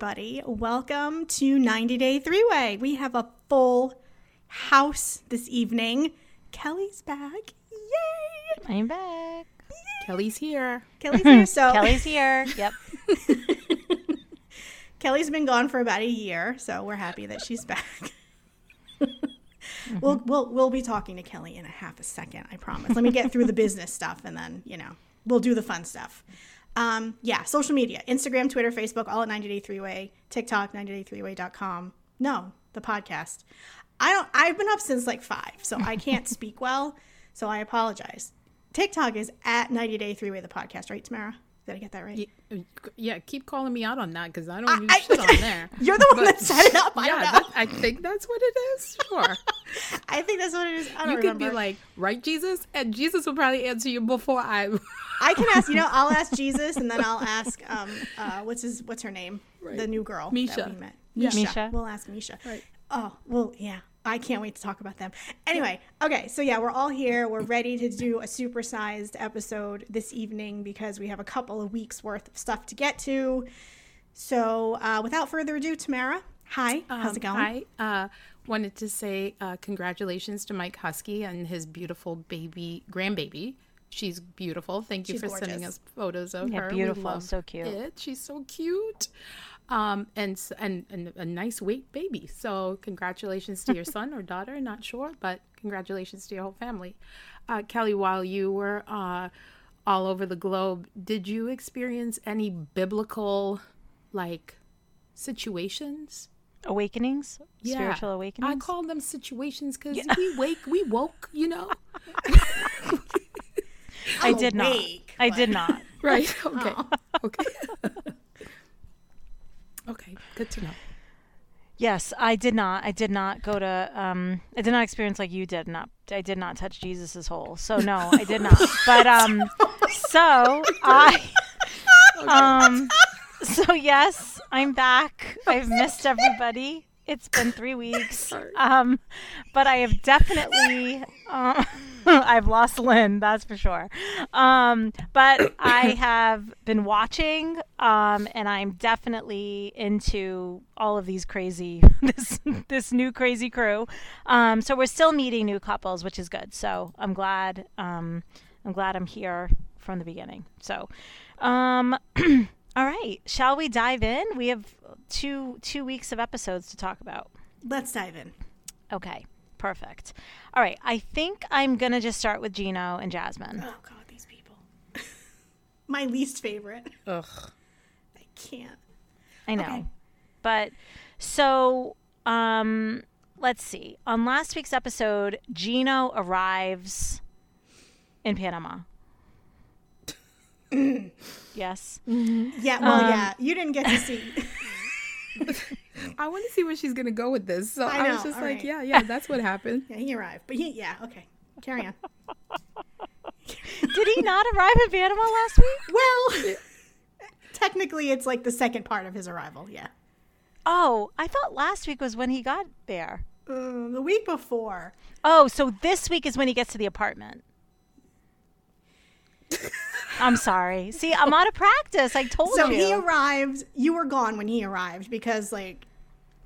everybody. Welcome to 90 Day Three Way. We have a full house this evening. Kelly's back. Yay! I'm back. Kelly's here. Kelly's here. So Kelly's here. Yep. Kelly's been gone for about a year, so we're happy that she's back. We'll, we'll we'll be talking to Kelly in a half a second, I promise. Let me get through the business stuff and then, you know, we'll do the fun stuff. Um, yeah, social media, Instagram, Twitter, Facebook, all at 90 Day Three Way, TikTok, 90day3way.com. No, the podcast. I don't I've been up since like five, so I can't speak well, so I apologize. TikTok is at 90 Day Three Way the podcast, right, Tamara? Did I get that right? Yeah, yeah, keep calling me out on that because I don't use I- shit on there. You're the one But- that set it up. I yeah, don't know. that, I think that's what it is. Sure. I think that's what it is. I don't you remember. could be like, right, Jesus? And Jesus will probably answer you before I. I can ask. You know, I'll ask Jesus, and then I'll ask um, uh, what's his what's her name? The new girl Misha. that we met. Yeah. Misha. Misha. We'll ask Misha. Right. Oh well, yeah. I can't wait to talk about them. Anyway, okay, so yeah, we're all here. We're ready to do a supersized episode this evening because we have a couple of weeks worth of stuff to get to. So, uh, without further ado, Tamara, hi, how's it going? Hi. Uh, wanted to say uh, congratulations to Mike Husky and his beautiful baby, grandbaby. She's beautiful. Thank you She's for sending us photos of Yeah, her. We beautiful. So cute. It. She's so cute. Um, and, and and a nice weight baby. So congratulations to your son or daughter, not sure, but congratulations to your whole family. Uh, Kelly, while you were uh, all over the globe, did you experience any biblical like situations? Awakenings. Spiritual awakenings. I call them situations because we wake, we woke, you know. I I'm did not. awake, I did not. Right. Okay. Okay. Okay. Good to know. Yes, I did not. I did not go to. Um, I did not experience like you did. Not. I did not touch Jesus's hole. So no, I did not. But um, so I. Um. So yes, I'm back. I've missed everybody. It's been three weeks. Um, but I have definitely. Uh, I've lost Lynn, that's for sure. Um, but I have been watching, um, and I'm definitely into all of these crazy this this new crazy crew. Um, so we're still meeting new couples, which is good. So I'm glad. Um, I'm glad I'm here from the beginning. So, um, all right, shall we dive in? We have two two weeks of episodes to talk about. Let's dive in. Okay, perfect. All right, I think I'm gonna just start with Gino and Jasmine. Oh God, these people. My least favorite. Ugh. I can't. I know, Okay. but so um, let's see. On last week's episode, Gino arrives in Panama. Yes. Yeah, well, Um, yeah, you didn't get to see. I want to see where she's gonna go with this. So I I, was just like, right. yeah, yeah, that's what happened. yeah, he arrived, but he, yeah, okay, carry on. Did he not arrive in Panama last week? Well, technically, it's like the second part of his arrival. Yeah, Oh, I thought last week was when he got there. uh, the week before. Oh, so this week is when he gets to the apartment. I'm sorry. See, I'm out of practice. I told So you. So he arrived. You were gone when he arrived because like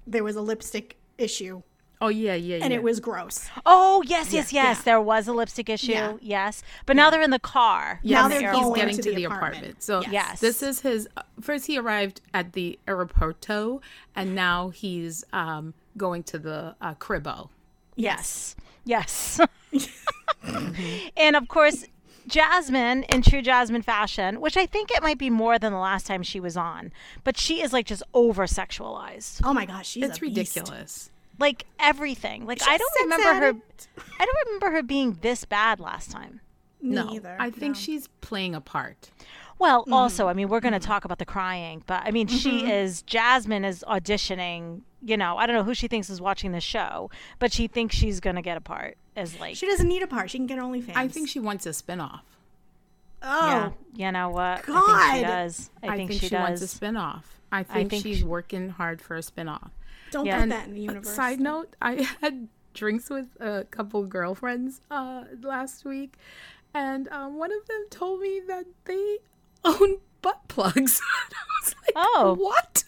there was a lipstick issue Oh yeah, yeah, yeah. and it was gross. oh, yes, yes, Yeah, yes. yeah. There was a lipstick issue. Yeah. Yes. But now they're in the car. Now they're he's going getting to to, the the apartment. apartment. So Yes. this is his. Uh, first, he arrived at the aeroporto, and now he's um, going to the uh, cribbo. Yes. Yes. and of course, Jasmine, in true Jasmine fashion, which I think it might be more than the last time she was on, but she is like just over sexualized. Oh my gosh, she's It's a beast. ridiculous. Like everything. Like I don't sex remember her. I don't remember her being this bad last time. Me no, either. I think no. she's playing a part. Well, Mm-hmm. also, I mean, we're going to talk about the crying, but I mean, she is Jasmine is auditioning. You know, I don't know who she thinks is watching the show, but she thinks she's going to get a part as like, she doesn't need a part. She can get OnlyFans. I think she wants a spinoff. Oh, yeah, you know what? I think God. she does. I, I, think, think, she, she, wants a does. spinoff. I think, think she's she- working hard for a spinoff. don't Yeah. put And, that in the universe. Side note, I had drinks with a couple girlfriends uh, last week, and um, one of them told me that they own butt plugs. I was like, Oh. what?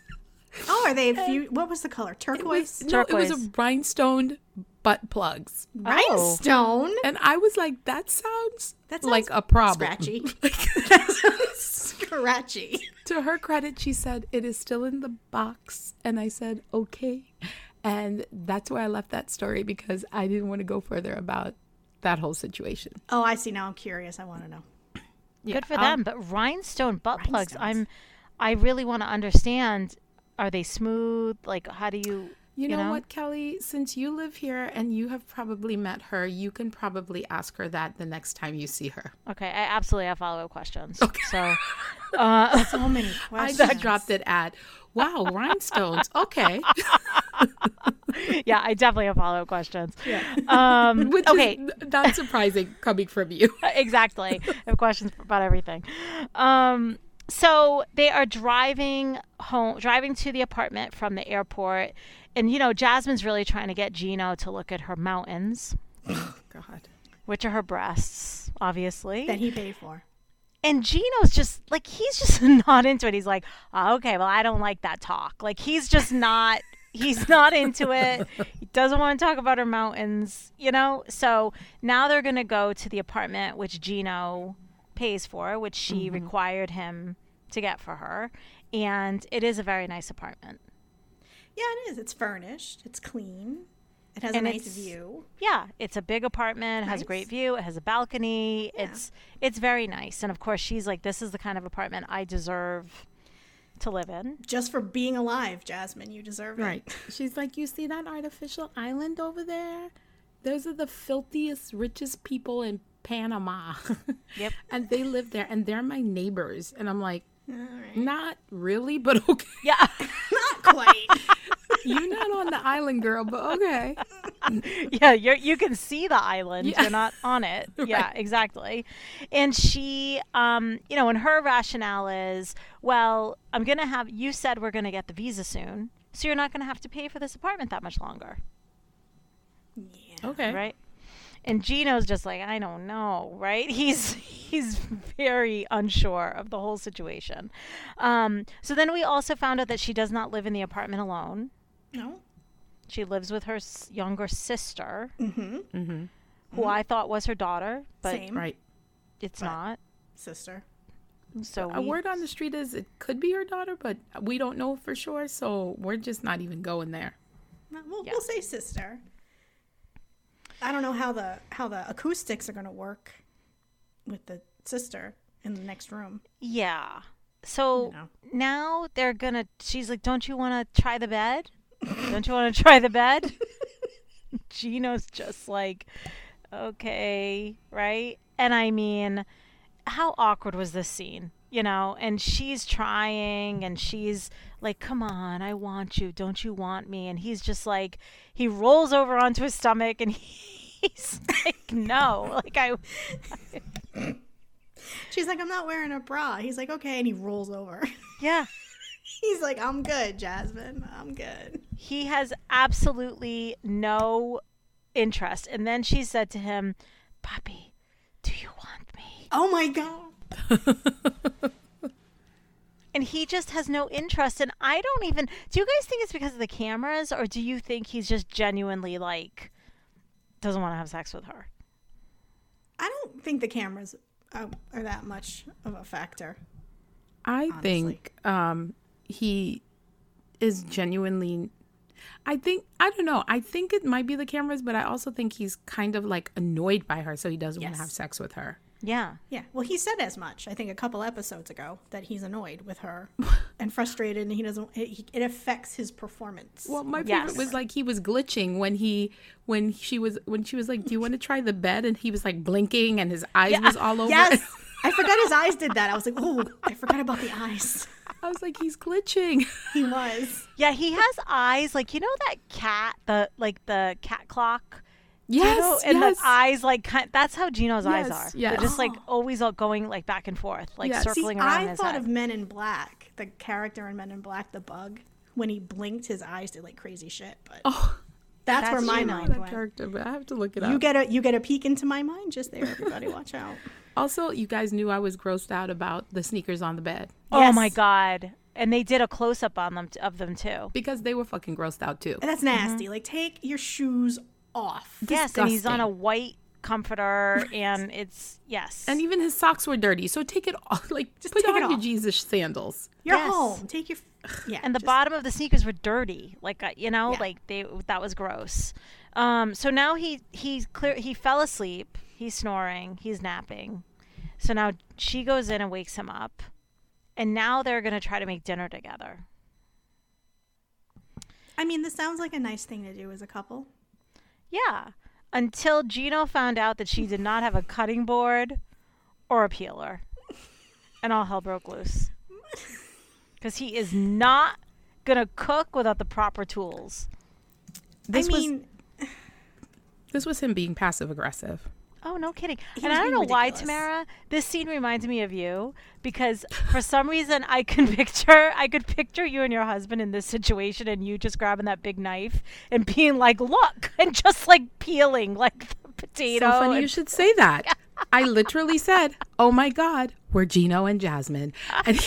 Oh, are they? A few, what was the color? It Turquoise. was, no, it was a Turquoise. Rhinestoned butt plugs. Rhinestone. And I was like, that sounds, That like a problem. Scratchy. That scratchy. to her credit, she said, it is still in the box. And I said, okay. And that's why I left that story because I didn't want to go further about that whole situation. Oh, I see. Now I'm curious. I want to know. Yeah, Good for um, them. But rhinestone butt plugs, I'm, I really want to understand. Are they smooth? Like, how do you? You know, know? what, Kelly? Since you live here and you have probably met her, you can probably ask her that the next time you see her. Okay, I absolutely have follow up questions. So, uh, So many I just dropped it at, wow, rhinestones. Okay. yeah, I definitely have follow up questions. Um, Which okay, is not surprising coming from you. exactly. I have questions about everything. Um, so they are driving home, driving to the apartment from the airport, and you know, Jasmine's really trying to get Gino to look at her mountains, God. which are her breasts, obviously. that he paid for. and Gino's just like he's just not into it. He's like, oh, okay, well, I don't like that talk. Like he's just not. He's not into it. He doesn't want to talk about her mountains, you know. So now they're gonna go to the apartment which Gino pays for, which she mm-hmm. required him to get for her, and it is a very nice apartment. Yeah, it is. It's furnished. It's clean. It has And a nice view. Yeah, it's a big apartment. It has a great view. It has a balcony. It's it's very nice. And of course, she's like, "This is the kind of apartment I deserve to live in." Just for being alive, Jasmine, you deserve it. Right. She's like, you see that artificial island over there? Those are the filthiest, richest people in Panama. Yep. and they live there, and they're my neighbors. And I'm like, right. not really, but okay. Yeah. Not quite. You're not on the island, girl, but okay. yeah, you're you can see the island. Yeah. You're not on it. Yeah, exactly. And she um, you know, and her rationale is, well, I'm going to have you said we're going to get the visa soon. So you're not going to have to pay for this apartment that much longer, yeah. Okay. right? And Gino's just like, I don't know, right? He's he's very unsure of the whole situation. Um, so then we also found out that she does not live in the apartment alone. No. She lives with her s- younger sister, Mm-hmm. Mm-hmm. who I thought was her daughter, but Same. Right. it's But- not. Sister. So A we- word on the street is it could be her daughter, but we don't know for sure, so we're just not even going there. We'll, Yeah. we'll say sister. I don't know how the how the acoustics are going to work with the sister in the next room. yeah. So You know. now they're gonna. She's like, "Don't you want to try the bed? Don't you want to try the bed?" Gino's just like, "Okay, right." And I mean, how awkward was this scene? You know, and she's trying and she's like, Come on, I want you. Don't you want me? And he's just like, he rolls over onto his stomach and he's like, No. Like, I, She's like, I'm not wearing a bra. He's like, okay, and he rolls over. yeah. He's like, I'm good, Jasmine. I'm good. He has absolutely no interest. And then she said to him, Puppy, do you want me? Oh my god. And he just has no interest. And I don't even. Do you guys think it's because of the cameras, or do you think he's just genuinely like doesn't want to have sex with her? I don't think the cameras are, are that much of a factor. I Honestly. think um, he is genuinely. I think I don't know. I think it might be the cameras, but I also think he's kind of like annoyed by her, so he doesn't want to have sex with her. Yeah. Yeah. Well, he said as much. I think a couple episodes ago that he's annoyed with her and frustrated, and he doesn't. It, it affects his performance. Well, my Yes. favorite was like he was glitching when he when she was when she was like, "Do you want to try the bed?" and he was like blinking and his eyes was all over. yes, I forgot his eyes did that. I was like, oh, I forgot about the eyes. I was like, "He's glitching." He was. Yeah, he has eyes like you know that cat, the like the cat clock. Yes, you know, and yes. the eyes like kind, that's how Gino's eyes are. yes. They're just like always all going like back and forth, like Yeah. See, circling See, around I his thought head. of Men in Black, the character in Men in Black, the bug. When he blinked, his eyes did like crazy shit. But oh, that's, where my mind that went. character, but I have to look it up. You get a you get a peek into my mind just there. Everybody, watch out. also, you guys knew I was grossed out about the sneakers on the bed. oh my god. and they did a close up on them of them too. because they were fucking grossed out too. And that's nasty. Like, take your shoes off. Yes, and he's on a white comforter, and it's yes, And even his socks were dirty. So take it off. Like Just put take it on your. Jesus sandals. You're Yes. home. Take your. Yeah. and the just- bottom of the sneakers were dirty like uh, you know Yeah. like they that was gross um so now he he's clear he fell asleep he's snoring he's napping so now she goes in and wakes him up and now they're going to try to make dinner together I mean, this sounds like a nice thing to do as a couple. Yeah. Until Gino found out that she did not have a cutting board or a peeler. And all hell broke loose. Because he is not going to cook without the proper tools. This I mean, was this was him being passive aggressive. Oh, no kidding. He and I don't know why. Tamara, this scene reminds me of you because for some reason I can picture I could picture you and your husband in this situation and you just grabbing that big knife and being like, "Look," and just like peeling like the potato. So funny you should say that. I literally said, "Oh my God, we're Gino and Jasmine," and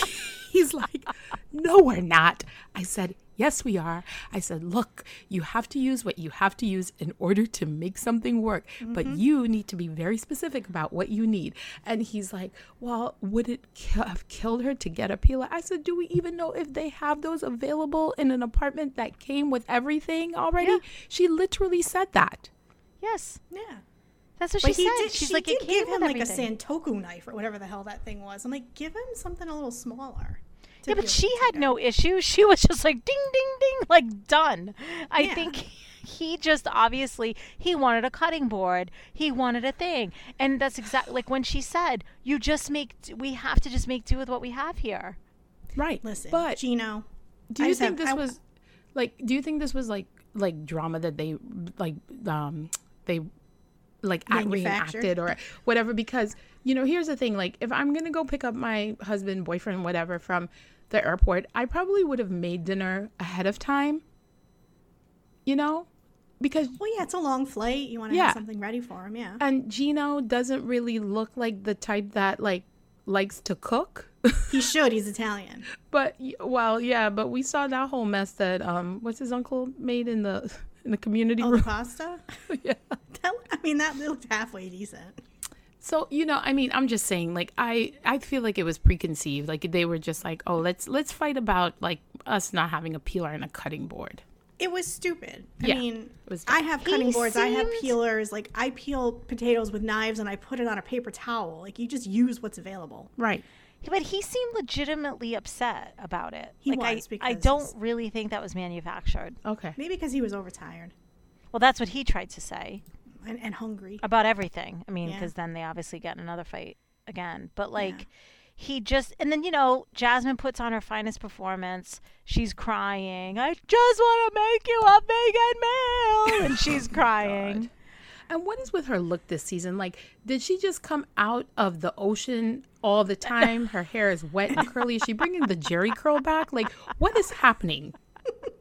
he's like, "No, we're not." I said, "Yes, we are." I said, "Look, you have to use what you have to use in order to make something work, but mm-hmm. you need to be very specific about what you need." And he's like, "Well, would it ki- have killed her to get a peeler?" I said, "Do we even know if they have those available in an apartment that came with everything already?" Yeah. She literally said that. yes, yeah. that's what But she he said. did. She's she like, did "It came give him like a. Santoku knife or whatever the hell that thing was. I'm like, give him something a little smaller. To Yeah, but she had take no issue. She was just like ding ding ding like done. I Yeah. think he just obviously he wanted a cutting board. He wanted a thing. And that's exactly like when she said, "You just make we have to just make do with what we have here." Right. Listen, but Gino. do you think have- this I- was like do you think this was like like drama that they like um they like act- Manufactured? reenacted or whatever because you know here's the thing like if i'm gonna go pick up my husband boyfriend whatever from the airport i probably would have made dinner ahead of time you know because Well, yeah, it's a long flight. You want to Yeah. have something ready for him. Yeah. and gino doesn't really look like the type that like likes to cook He should. He's Italian. But well, yeah, but we saw that whole mess that um, what's his uncle made in the in the community Oh, the room. pasta. yeah. That, I mean, that looked halfway decent. So you know, I mean, I'm just saying, like, I I feel like it was preconceived. Like they were just like, oh, let's let's fight about like us not having a peeler and a cutting board. It was stupid. Yeah, I mean, it was I have He cutting boards. I have peelers. Like I peel potatoes with knives and I put it on a paper towel. Like you just use what's available. Right. But he seemed legitimately upset about it. He like was, I, I don't really think that was manufactured. Okay. Maybe because he was overtired Well, that's what he tried to say and, and hungry. about everything. I mean, Yeah. because then they obviously get in another fight again. But like, he just and then you know, Jasmine puts on her finest performance. She's crying. I just want to make you a vegan meal, and she's oh crying. And what is with her look this season? Like, did she just come out of the ocean all the time? Her hair is wet and curly. Is she bringing the Jheri curl back? Like, what is happening?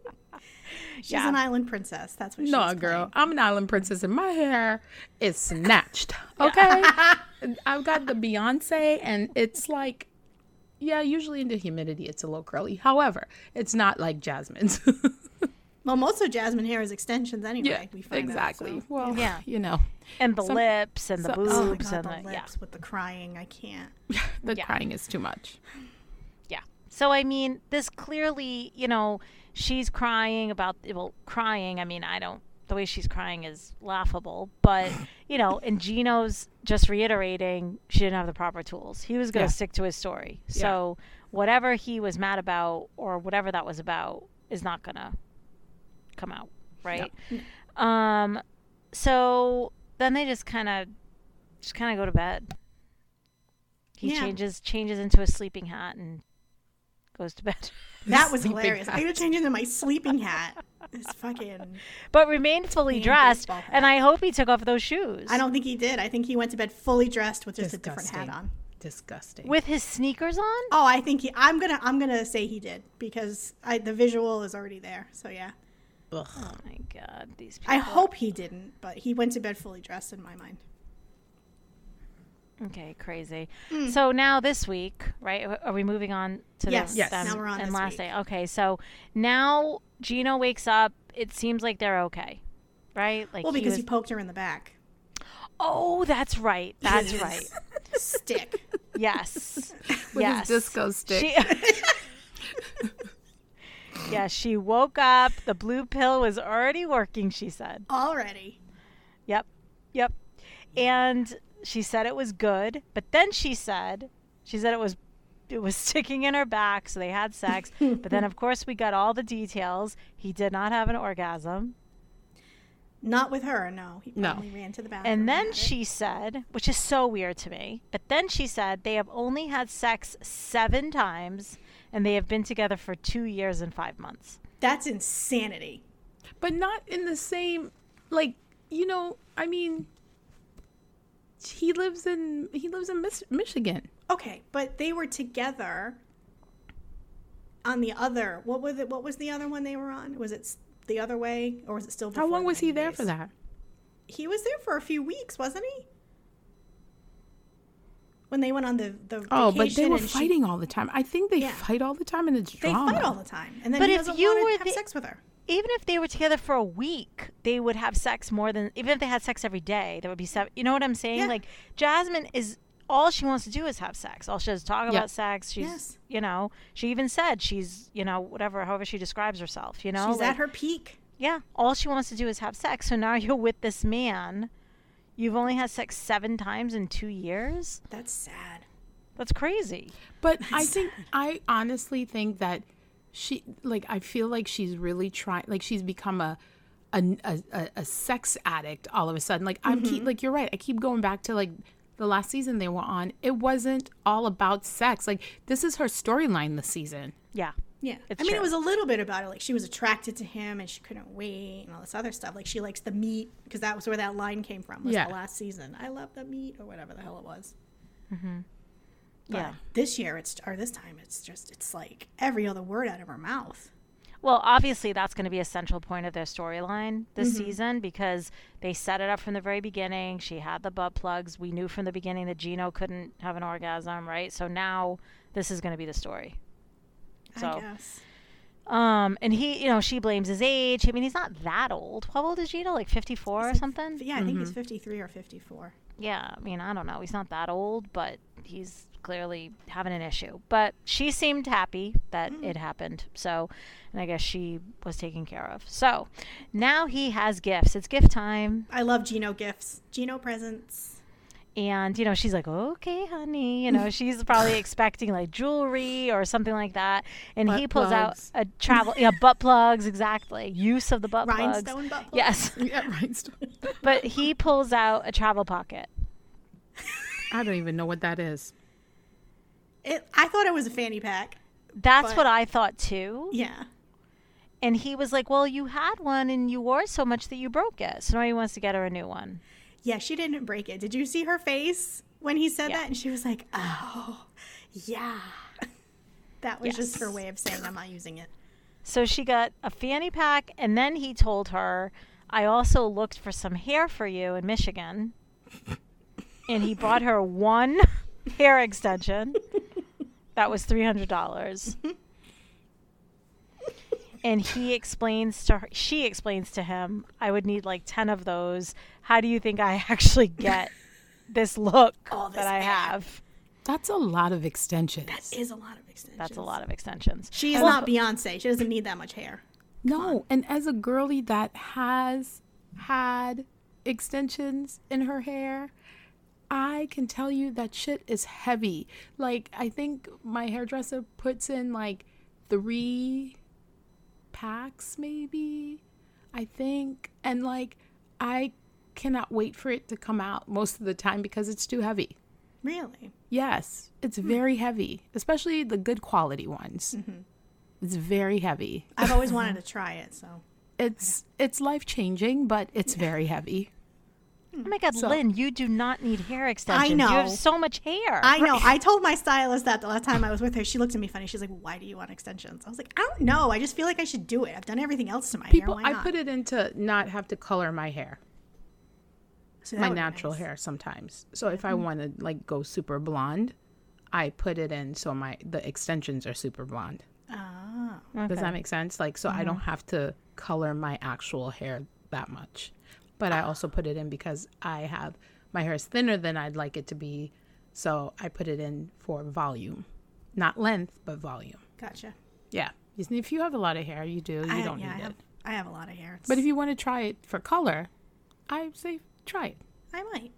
She's Yeah. an island princess. That's what she's No, girl. playing. I'm an island princess and my hair is snatched. Okay. I've got the Beyonce and it's like, yeah, usually in the humidity it's a little curly. However, it's not like Jasmine's. Well, most of Jasmine hair is extensions anyway. yeah, we find out, exactly. so. Well, Yeah. you know, And the Some- lips and the so- oh boobs Oh god, and the the, yeah. lips with the crying. I can't. the Yeah. crying is too much. Yeah. So I mean, this clearly, you know, she's crying about well, crying. I mean, I don't. The way she's crying is laughable, but you know, and Gino's just reiterating she didn't have the proper tools. He was going to Yeah. stick to his story. So whatever he was mad about or whatever that was about is not going to come out, right? Um. So then they just kind of, just kind of go to bed. He Yeah. changes changes into a sleeping hat and goes to bed. That was Sleeping hilarious. I hat. gotta change into my sleeping hat. It's fucking. but remained fully dressed, and I hope he took off those shoes. I don't think he did. I think he went to bed fully dressed with just a different hat on. Disgusting. with his sneakers on. Oh, I think he. I'm gonna. I'm gonna say he did because I, the visual is already there. So yeah. Ugh. Oh my god, these people. I hope he didn't, but he went to bed fully dressed in my mind. Okay, crazy. Mm. So now this week, right? Are we moving on to Yes. the Yes. them Now we're on and this last week. day? Okay, so now Gino wakes up. It seems like they're okay, right? Like Well, he because was- he poked her in the back. oh, that's right. That's right. Stick. Yes. With yes. his disco stick. She- yeah, she woke up. The blue pill was already working. She said. Already. Yep. Yep. And she said it was good, but then she said she said it was it was sticking in her back, so they had sex. but then of course we got all the details. He did not have an orgasm. Not with her, no. He No. probably ran to the bathroom. And then she said, which is so weird to me, but then she said they have only had sex 7 times and they have been together for 2 years and 5 months. That's insanity. but not in the same like you know i mean he lives in he lives in Mis- michigan Okay, but they were together on the other. What was it? What was the other one they were on? Was it the other way, or was it still? how long was he there days? for that He was there for a few weeks, wasn't he? When they went on the the oh but they were and she- fighting all the time i think they Yeah. fight all the time and it's they fight all the time, and then But he if doesn't you want were to have the- sex with her. Even if they were together for a week, they would have sex more than even if they had sex every day. There would be seven. You know what I'm saying? Yeah. Like Jasmine is all she wants to do is have sex. All she does is talk Yeah. about sex. She's, Yes. you know, she even said she's, you know, whatever, however she describes herself. You know, She's like, at her peak. yeah. All she wants to do is have sex. So now you're with this man. You've only had sex seven times in two years. That's sad. That's crazy. But I think I honestly think that she like I feel like she's really trying like she's become a a, a, a- a sex addict all of a sudden. Like I'm keep mm-hmm. like you're right. I keep going back to like the last season they were on. It wasn't all about sex. Like this is her storyline this season. Yeah. Yeah. It's I mean, true. it was a little bit about it. Like, she was attracted to him and she couldn't wait and all this other stuff. Like, she likes the meat because that was where that line came from, was Yeah. the last season. I love the meat or whatever the hell it was. Mm-hmm. But Yeah. This year, it's, or this time, it's just, it's like every other word out of her mouth. Well, obviously, that's going to be a central point of their storyline this season because they set it up from the very beginning. She had the butt plugs. We knew from the beginning that Gino couldn't have an orgasm, right? So now this is going to be the story. I So, guess. um, and he, you know, she blames his age. I mean, he's not that old. How old is Gino? Like 54 or something? Yeah, I think he's 53 or 54. Yeah, I mean, I don't know. He's not that old, but he's clearly having an issue. But she seemed happy that hmm. it happened. So, and I guess she was taken care of. So now he has gifts. It's gift time. I love Gino gifts, Gino presents. And, you know, she's like, okay, honey. You know, she's probably expecting like jewelry or something like that. And he pulls plugs. out a travel, yeah, butt plugs, exactly. Use of the butt plugs. Rhinestone butt plugs? Yes. Yeah, right. But he pulls out a travel pocket. I don't even know what that is. It, I thought it was a fanny pack. That's But- what I thought too. Yeah. And he was like, Well, you had one and you wore it so much that you broke it. So now he wants to get her a new one. Yeah, she didn't break it. Did you see her face when he said Yeah. that? And she was like, oh, yeah. That was just her way of saying, I'm not using it. So she got a fanny pack, and then he told her, I also looked for some hair for you in Michigan. and he bought her one hair extension that was $300. and he explains to her, she explains to him, I would need like 10 of those. How do you think I actually get this look All this that I hair. have? That's a lot of extensions. That is a lot of extensions. That's a lot of extensions. She's not Beyonce. She doesn't need that much hair. No, and as a girly that has had extensions in her hair, I can tell you that shit is heavy. Like I think my hairdresser puts in like three packs maybe. I think and like I cannot wait for it to come out most of the time because it's too heavy. Really? Yes, it's hmm. very heavy, especially the good quality ones. Mm-hmm. It's very heavy. I've always wanted to try it, so. It's it's life changing, but it's very heavy. Oh my God, So- Lynn, you do not need hair extensions. I know. You have so much hair. I know. I told my stylist that the last time I was with her. She looked at me funny. She's like, "Why do you want extensions?" I was like, "I don't know. I just feel like I should do it. I've done everything else to my People, hair. Why not? I put it in to not have to color my hair. So my natural nice. hair sometimes. So if I want to like go super blonde, I put it in so my the extensions are super blonde. Ah, Does that make sense? Like so I don't have to color my actual hair that much. But I also put it in because I have my hair is thinner than I'd like it to be. So I put it in for volume. Not length, but volume. gotcha. Yeah. If you have a lot of hair, you do. You I, don't yeah, I need have, it. I have a lot of hair. It's- But if you want to try it for color, I say try it. I might.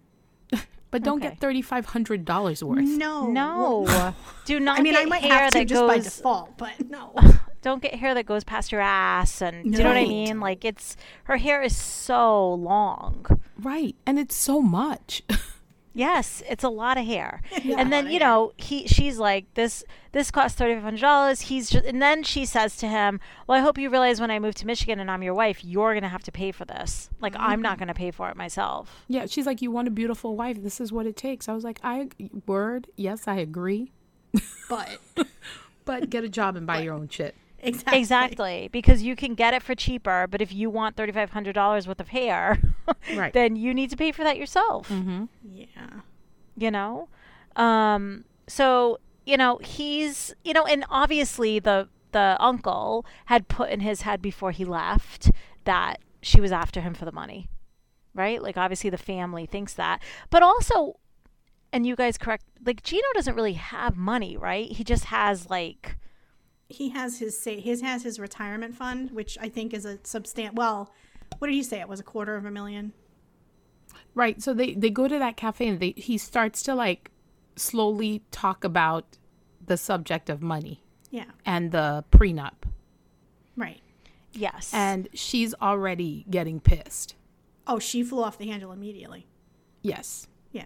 But don't Okay. get thirty five hundred dollars worth. No, No, do not. I mean, get I might hair have to that just by default, but no. Don't get hair that goes past your ass, and do you know what I No. mean? Like it's her hair is so long. Right. And it's so much. Yes, it's a lot of hair. Yeah, and then you know he she's like this this costs thirty five hundred dollars. He's just and then she says to him, "Well, I hope you realize when I move to Michigan and I'm your wife, you're gonna have to pay for this. Like I'm Mm-hmm. not gonna pay for it myself." yeah, she's like, You want a beautiful wife. This is what it takes. I was like, I word, yes, I agree. But But get a job and buy your own shit. Exactly. Exactly, because you can get it for cheaper, but if you want thirty five hundred dollars worth of hair, Right. then you need to pay for that yourself. Mm-hmm. Yeah. you know um so you know he's you know and obviously the the uncle had put in his head before he left that she was after him for the money right like obviously the family thinks that but also and you guys correct like Gino doesn't really have money right he just has like He has his say. His has his retirement fund, which I think is a substan. Well, what did he say? It was a quarter of a million. Right. So they, they go to that cafe and they he starts to like slowly talk about the subject of money Yeah. and the prenup. Right. yes And she's already getting pissed. Oh, she flew off the handle immediately. Yes. Yeah.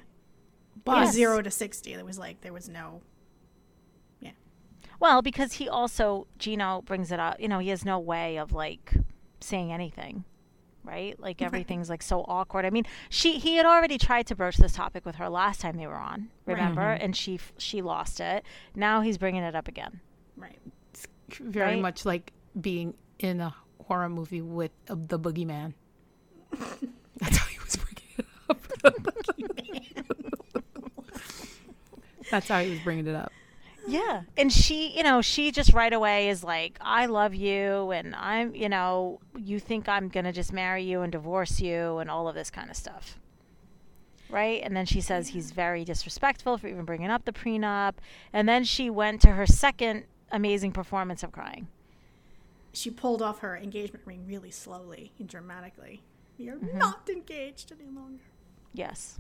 But It was Yes. zero to sixty. There was like there was no. Well because he also Gino brings it up you know he has no way of like saying anything right like everything's like so awkward i mean she he had already tried to broach this topic with her last time they were on remember and she she lost it now he's bringing it up again Right. very Right. much like being in a horror movie with uh, the boogeyman. That's how he was bringing it up. That's how he was bringing it up. Yeah and she you know she just right away is like i love you and i'm you know you think i'm gonna just marry you and divorce you and all of this kind of stuff right and then she says he's very disrespectful for even bringing up the prenup and then she went to her second amazing performance of crying She pulled off her engagement ring really slowly and dramatically. You're Mm-hmm. not engaged any longer. Yes.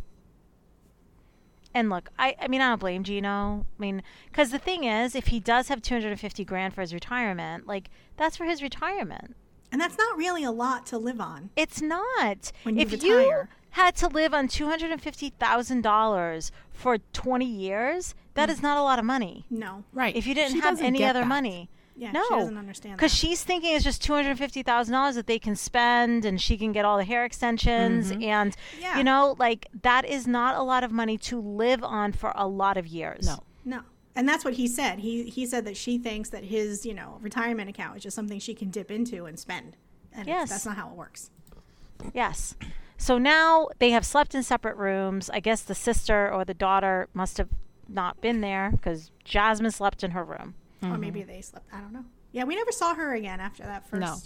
And look, I, I mean, I don't blame Gino. I mean, because the thing is, if he does have 250 grand for his retirement, like, that's for his retirement. And that's not really a lot to live on. It's not. When you if you retire. had to live on $250,000 for 20 years, that mm. is not a lot of money. No. Right. If you didn't She have any other that. money. Yeah, no. she doesn't understand Because she's thinking it's just two hundred fifty thousand dollars that they can spend, and she can get all the hair extensions, and Mm-hmm. Yeah. you know, like that is not a lot of money to live on for a lot of years. No. No. And that's what he said. He he said that she thinks that his, you know, retirement account is just something she can dip into and spend. And Yes. that's not how it works. Yes. So now they have slept in separate rooms. I guess the sister or the daughter must have not been there because Jasmine slept in her room. Or maybe they slept. I don't know. Yeah, we never saw her again after that first. No.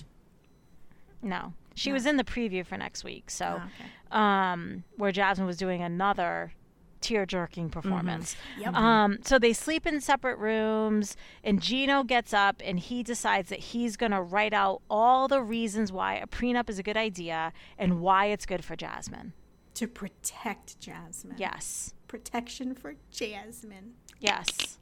No, she No. was in the preview for next week. So, Oh, okay. um, where Jasmine was doing another tear jerking performance. Yep. Um, so they sleep in separate rooms, and Gino gets up and he decides that he's going to write out all the reasons why a prenup is a good idea and why it's good for Jasmine. to protect Jasmine. Yes. Protection for Jasmine. Yes.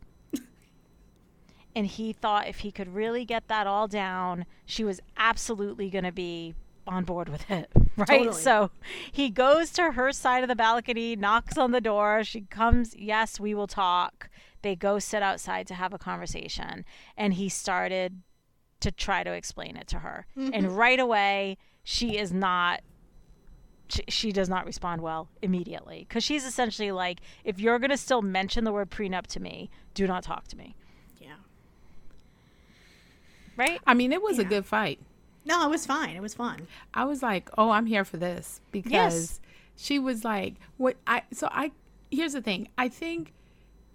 And he thought if he could really get that all down, she was absolutely going to be on board with it. Right? Totally. So he goes to her side of the balcony, knocks on the door. She comes, Yes, we will talk. They go sit outside to have a conversation. And he started to try to explain it to her. And mm-hmm. right away, she is not she, she does not respond well immediately because she's essentially like if you're going to still mention the word prenup to me do not talk to me. Right I mean, it was a good fight. No, it was fine. It was fun. I was like, oh, I'm here for this because she was like, "What I?" So I here's the thing. I think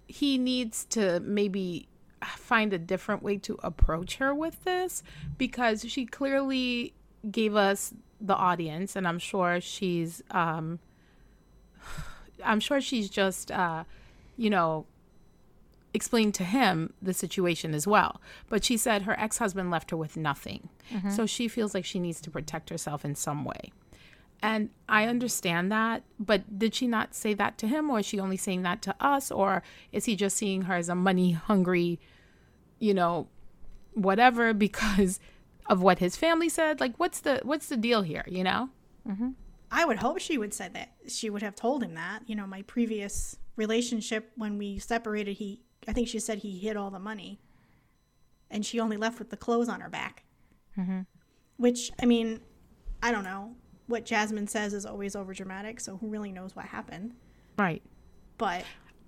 he needs to maybe find a different way to approach her with this because she clearly gave us the audience, and I'm sure she's, um, I'm sure she's just, uh, you know, explained to him the situation as well. But she said her ex husband left her with nothing. Mm-hmm. So she feels like she needs to protect herself in some way. And I understand that, but did she not say that to him, or is she only saying that to us, or is he just seeing her as a money hungry, you know, whatever because of what his family said? Like, what's the what's the deal here? You know? Mm-hmm. I would hope she would say that. She would have told him that. You know, my previous relationship when we separated, he I think she said he hid all the money, and she only left with the clothes on her back. Mm-hmm. Which I mean, I don't know. What Jasmine says is always overdramatic, so who really knows what happened? Right. But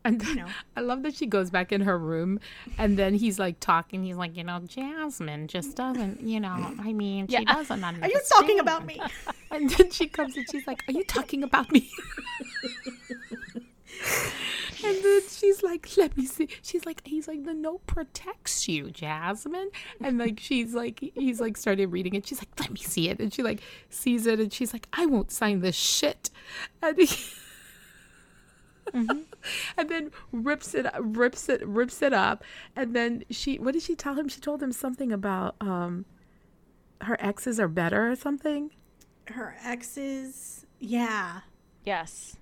And You know. I love that she goes back in her room and then he's like talking. He's like, you know, Jasmine just doesn't, you know, I mean, she doesn't understand. are you talking about me? And then she comes and she's like, Are you talking about me? And then she's like, Let me see. She's like, He's like, The note protects you, Jasmine. And like, she's like, He's like, started reading it. She's like, Let me see it. And she like sees it and she's like, I won't sign this shit. And he, and then rips it rips it rips it up and then she what did she tell him she told him something about um her exes are better or something Her exes, yeah. Yes.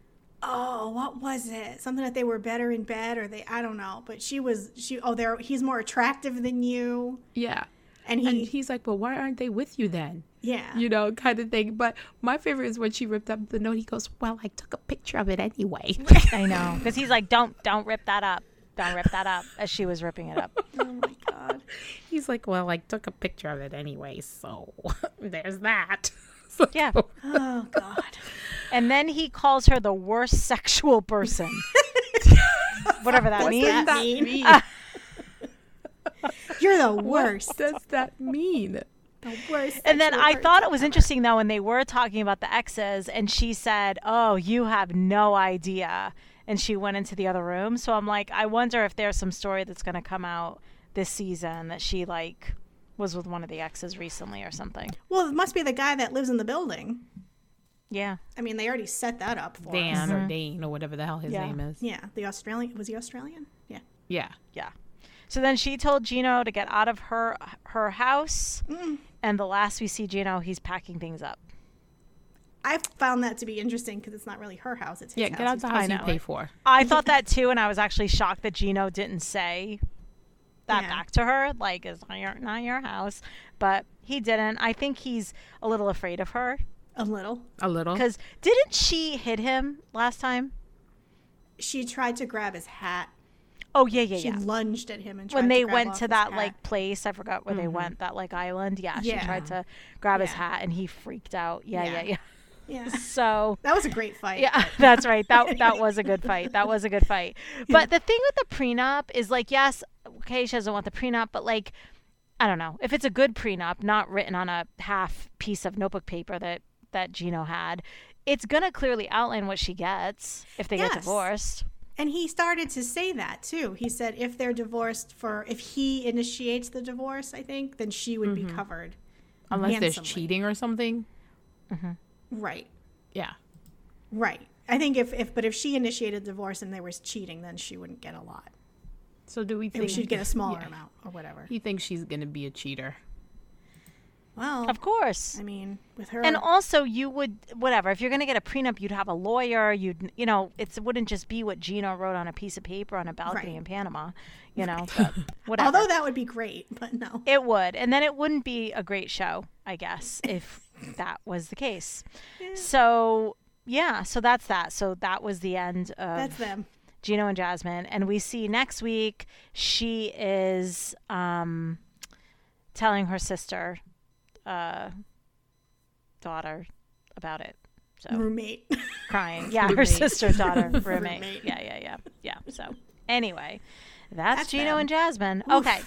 Oh, what was it? Something that they were better in bed, or they I don't know. But she was she. Oh, they're he's more attractive than you, yeah and he and he's like well why aren't they with you then yeah. you know kind of thing but my favorite is when she ripped up the note he goes well i took a picture of it anyway I know. Because he's like, don't, don't rip that up. Don't rip that up as she was ripping it up. oh my god. he's like well i took a picture of it anyway so there's that So- Yeah. Oh god. And then he calls her the worst sexual person. Whatever that What's means. that that mean? mean? Uh, You're the worst. what worst. does that mean The worst. And then I thought it was ever. interesting though when they were talking about the exes and she said, "Oh, you have no idea." And she went into the other room. So I'm like, I wonder if there's some story that's going to come out this season that she like was with one of the exes recently or something. Well, it must be the guy that lives in the building. Yeah. I mean, they already set that up for us. dan or dane or whatever the hell his Yeah. name is Yeah, the Australian was he Australian? Yeah. yeah Yeah. So then she told Gino to get out of her her house. Mm. And the last we see Gino, he's packing things up. I found that to be interesting because it's not really her house; it's his yeah house. get out He's the house you pay for I thought that too, and I was actually shocked that Gino didn't say that Yeah. back to her. Like, it's not your, not your house. But he didn't. I think he's a little afraid of her. A little. a little Because didn't she hit him last time? She tried to grab his hat. Oh, yeah, yeah, She yeah. lunged at him and tried When to they grab went off to that hat. like place, I forgot where they mm-hmm. went, that like island. Yeah, she tried to grab his hat and he freaked out. Yeah, yeah, Yeah. yeah. yeah, So that was a great fight. Yeah, that's right. That that was a good fight. That was a good fight. But the thing with the prenup is like, yes, okay, she doesn't want the prenup, but like, I don't know if it's a good prenup, not written on a half piece of notebook paper that that Gino had. It's gonna clearly outline what she gets if they get Yes. divorced. And he started to say that too. He said if they're divorced for if he initiates the divorce, I think, then she would be mm-hmm. covered. unless there's cheating or something mm-hmm. Right. yeah Right. I think if, if but if she initiated divorce and there was cheating, then she wouldn't get a lot. so do we Maybe think she'd get a smaller yeah. amount or whatever. he thinks she's gonna be a cheater Well, Of course. I mean, with her, And also, you would whatever. If you're going to get a prenup, you'd have a lawyer. You'd you know, it's, it wouldn't just be what Gino wrote on a piece of paper on a balcony Right. in Panama. You know, but whatever. although that would be great, but no. It would. And then it wouldn't be a great show, I guess, if that was the case. So, yeah, so that's that. So that was the end of That's them. Gino and Jasmine. And we see next week she is um, telling her sister, uh, daughter, about it. So Roommate. crying. Yeah, her sister, daughter, roommate. Roommate. Yeah, yeah, yeah. Yeah. So anyway, that's, That's Gino them. and Jasmine. Oof. Okay.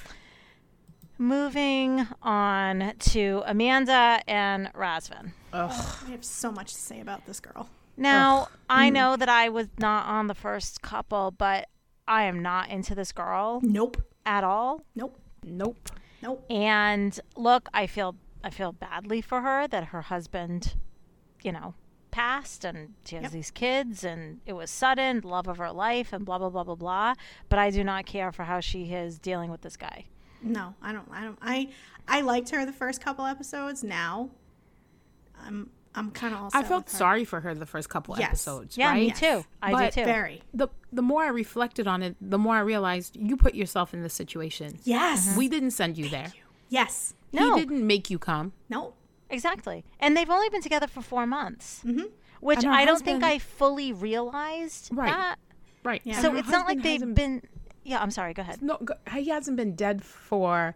Moving on to Amanda and Razvan. Ugh. I have so much to say about this girl. Now, I know that I was not on the first couple, but I am not into this girl Nope. at all. Nope. Nope. Nope. And look, I feel I feel badly for her that her husband, you know, passed and she has Yep. these kids and it was sudden, love of her life and blah blah blah blah blah. But I do not care for how she is dealing with this guy. No, I don't. I don't. I I liked her the first couple episodes. Now, I'm I'm kind of also. I felt sorry for her the first couple Yes. episodes. Yeah, me right? too. I But do too. very. The the more I reflected on it, the more I realized you put yourself in this situation. Yes. We didn't send you there. Yes. No. He didn't make you come. No. Exactly. And they've only been together for four months. Mm-hmm. Which And her I don't think I fully realized. Right. that. Right. Yeah. So it's not like they've hasn't- been. Yeah, I'm sorry. Go ahead. No, he hasn't been dead for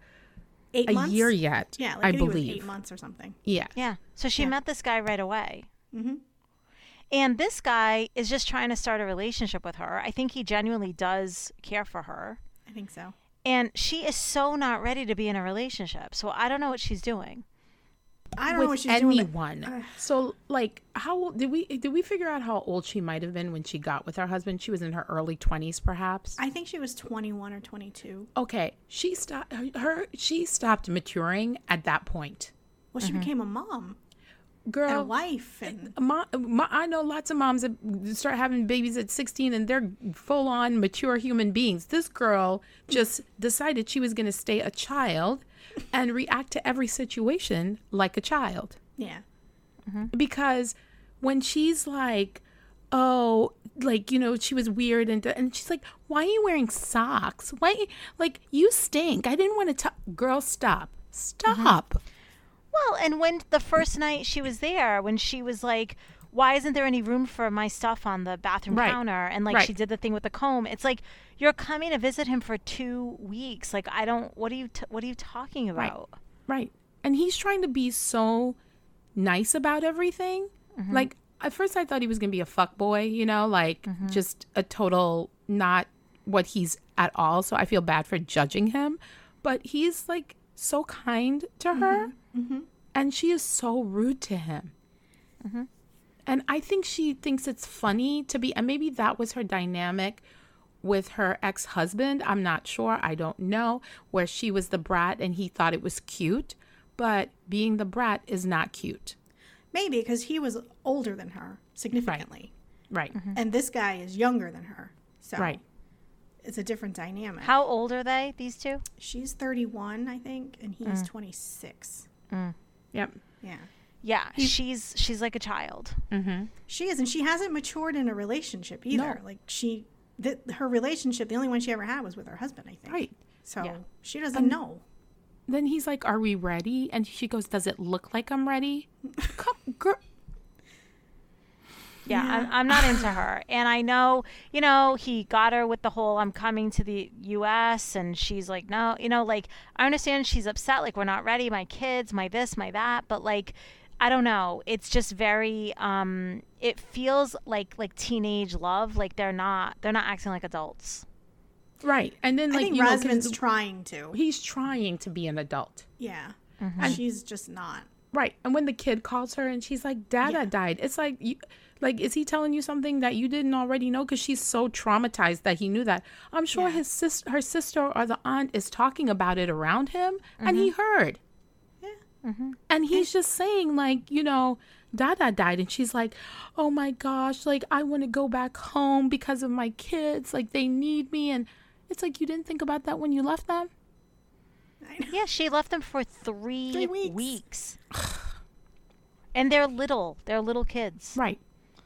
Eight a months. year yet. Yeah, like I think believe. eight months or something. Yeah. Yeah. So she Yeah. met this guy right away. Mm-hmm. And this guy is just trying to start a relationship with her. I think he genuinely does care for her. I think so. And she is so not ready to be in a relationship. So I don't know what she's doing. I don't know what With she's doing. anyone. So, like, how old did we did we figure out how old she might have been when she got with her husband? She was in her early twenties, perhaps. I think she was 21 or 22. okay, she stopped her, her. She stopped maturing at that point. Well, she mm-hmm. became a mom and a Girl, wife, eh, and Mo- mo- I know lots of moms that start having babies at 16 and they're full on mature human beings. This girl just decided she was going to stay a child and react to every situation like a child. yeah, mm-hmm. Because when she's like, oh, like, you know, she was weird and, and she's like, why are you wearing socks? Why, like, you stink. I didn't want to talk. Girl, stop. Stop. Mm-hmm. Well, and when the first night she was there, when she was like, why isn't there any room for my stuff on the bathroom Right. counter? And like Right. she did the thing with the comb. It's like you're coming to visit him for two weeks. Like I don't. What are you? T- what are you talking about? Right. And he's trying to be so nice about everything. Mm-hmm. Like at first I thought he was going to be a fuck boy, you know, like mm-hmm. just a total not what he's at all. So I feel bad for judging him, but he's like so kind to mm-hmm. her Mm-hmm. and she is so rude to him. Mm-hmm. And I think she thinks it's funny to be, and maybe that was her dynamic with her ex husband. I'm not sure. I don't know. Where she was the brat and he thought it was cute. But being the brat is not cute. maybe because he was older than her significantly, Right. Right. Mm-hmm. and this guy is younger than her. So Right. it's a different dynamic. How old are they? These two? She's 31, I think, and he's mm. 26. Mm. Yep. Yeah. Yeah, she's she's like a child. Mm-hmm. She is, and she hasn't matured in a relationship either. No. Like she, th- her relationship, the only one she ever had was with her husband, I think. Right. So Yeah. she doesn't know. Then he's like, Are we ready? And she goes, Does it look like I'm ready? Come, girl. Yeah, I'm, I'm not into her. And I know, you know, he got her with the whole I'm coming to the US and she's like, no, you know, like I understand she's upset, like we're not ready, my kids, my this, my that, but like I don't know. It's just very um it feels like like teenage love, like they're not they're not acting like adults. Right. And then, I like, think you know, 'cause Razvan's trying to. he's trying to be an adult. Yeah. Mm-hmm. She's just not. Right. And when the kid calls her and she's like, Dada Yeah. died, it's like, you, like, is he telling you something that you didn't already know? Because she's so traumatized that he knew that. I'm sure Yeah. his sister, her sister or the aunt is talking about it around him and he mm-hmm. heard. Yeah. Mm-hmm. And he's just saying, like, you know, Dada died. And she's like, oh my gosh, like, I want to go back home because of my kids. Like, they need me. And it's like, you didn't think about that when you left them? Yeah, she left them for 3, Three weeks. weeks. and they're little. They're little kids. Right.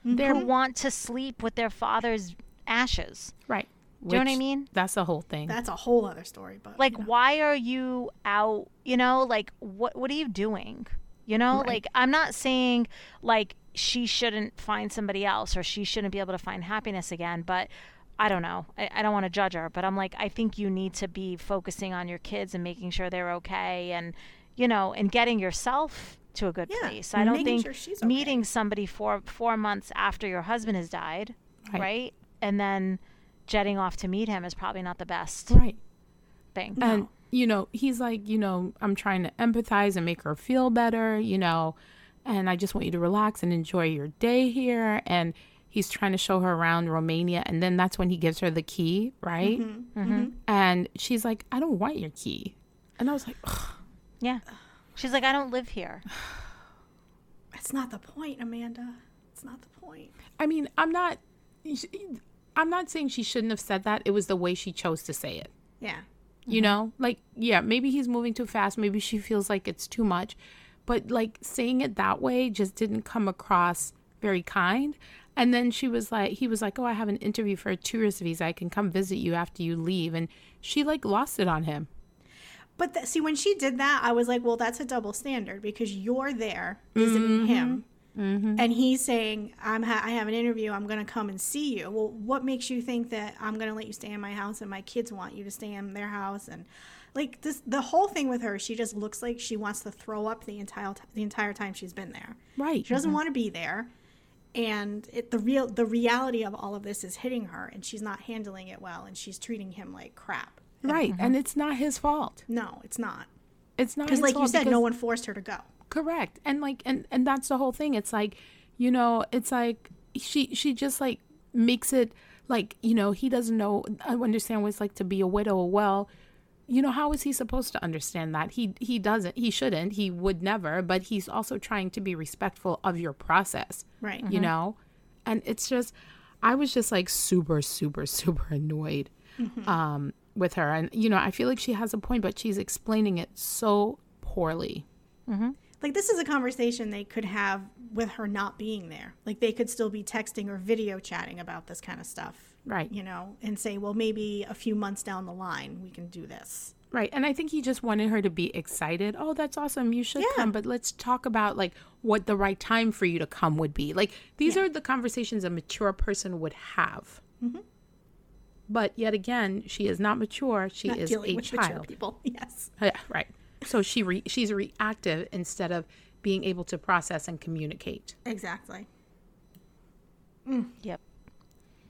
Mm-hmm. They They're, want to sleep with their father's ashes. right. Do you know what I mean? That's the whole thing. That's a whole other story. But like you know. why are you out you know like what what are you doing you know Right. like i'm not saying like she shouldn't find somebody else or she shouldn't be able to find happiness again but i don't know i, I don't want to judge her but i'm like i think you need to be focusing on your kids and making sure they're okay and you know and getting yourself to a good Yeah, place i don't making think sure she's okay. meeting somebody four four months after your husband has died Right. right and then jetting off to meet him is probably not the best right. thing And you know, he's like, you know, I'm trying to empathize and make her feel better, you know, and I just want you to relax and enjoy your day here. And he's trying to show her around Romania. And then that's when he gives her the key, right? Mm-hmm. Mm-hmm. And she's like, I don't want your key. And I was like, "Ugh." Yeah. She's like, I don't live here. That's not the point, Amanda. It's not the point. I mean, I'm not. I'm not saying she shouldn't have said that. It was the way she chose to say it. Yeah. You mm-hmm. know, like yeah, maybe he's moving too fast. Maybe she feels like it's too much, but like saying it that way just didn't come across very kind. And then she was like, he was like, "Oh, I have an interview for a tourist visa. I can come visit you after you leave." And she like lost it on him. But th- see, when she did that, I was like, well, that's a double standard because you're there visiting mm-hmm. him. Mm-hmm. And he's saying, "I'm ha- I have an interview. I'm going to come and see you." Well, what makes you think that I'm going to let you stay in my house and my kids want you to stay in their house? And like this, the whole thing with her, she just looks like she wants to throw up the entire t- the entire time she's been there. Right. She doesn't mm-hmm. want to be there, and it, the real the reality of all of this is hitting her, and she's not handling it well, and she's treating him like crap. Right. Mm-hmm. And it's not his fault. No, it's not. It's not his fault. Because, his like you said, no one forced her to go. correct and like and and that's the whole thing it's like you know it's like she she just like makes it like you know he doesn't know I understand what it's like to be a widow well you know how is he supposed to understand that he he doesn't he shouldn't he would never but he's also trying to be respectful of your process Right. you mm-hmm. know and it's just i was just like super super super annoyed mm-hmm. um with her and you know i feel like she has a point but she's explaining it so poorly Like this is a conversation they could have with her not being there. Like they could still be texting or video chatting about this kind of stuff. Right. You know, and say, well, maybe a few months down the line we can do this. Right. And I think he just wanted her to be excited. Oh, that's awesome. You should Yeah. come. But let's talk about like what the right time for you to come would be. Like these are the conversations a mature person would have. Mm-hmm. But yet again, she is not mature. She Not is dealing a with mature child. people. Yes. Uh, yeah, right. So she re- she's reactive instead of being able to process and communicate. Exactly. Mm. Yep.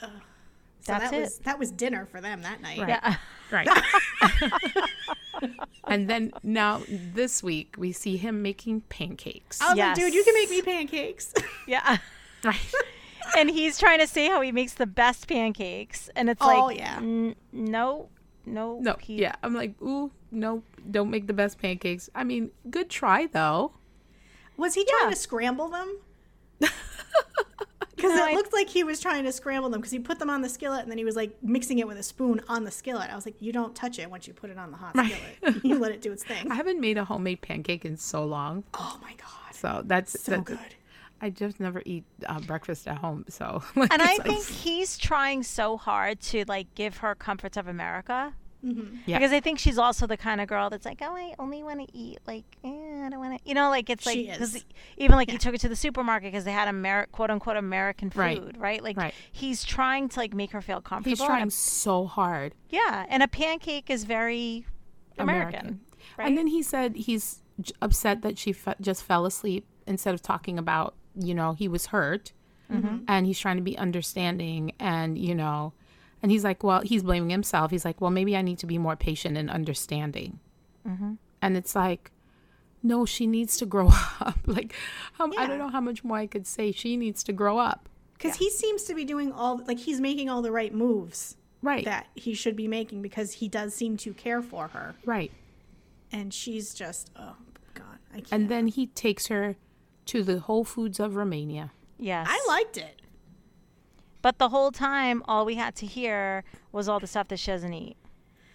So That's that it. was that was dinner for them that night. Right. Yeah. Right. and then now this week we see him making pancakes. Oh, I was Yes. like, dude, you can make me pancakes. Yeah. Right. And he's trying to say how he makes the best pancakes, and it's Oh, like, yeah. n- no, no, No, he- yeah. I'm like, ooh, no, don't make the best pancakes. I mean, good try though. was he trying Yeah. to scramble them? Because No, it I- looked like he was trying to scramble them because he put them on the skillet and then he was like mixing it with a spoon on the skillet. I was like, you don't touch it once you put it on the hot Right. skillet. You let it do its thing. I haven't made a homemade pancake in so long, Oh my god, so that's so that's- good. I just never eat uh, breakfast at home, so. And I like- think he's trying so hard to like give her comforts of America. Yeah. Because I think she's also the kind of girl that's like, oh, I only want to eat like, eh, I don't want to, you know, like it's like She 'cause is. even like he took her to the supermarket because they had Ameri- quote unquote American food, Right. right? Like Right. he's trying to like make her feel comfortable. he's trying a- so hard. yeah, and a pancake is very American, American. right? And then he said he's upset that she fe- just fell asleep instead of talking about, you know, he was hurt and he's trying to be understanding and, you know, and he's like, well, he's blaming himself. He's like, well, maybe I need to be more patient and understanding. And it's like, no, she needs to grow up. like, um, I don't know how much more I could say. She needs to grow up. Because he seems to be doing all like he's making all the right moves Right. that he should be making because he does seem to care for her, Right. and she's just oh god, I can't. And then he takes her to the Whole Foods of Romania. yes, I liked it. But the whole time, all we had to hear was all the stuff that she doesn't eat.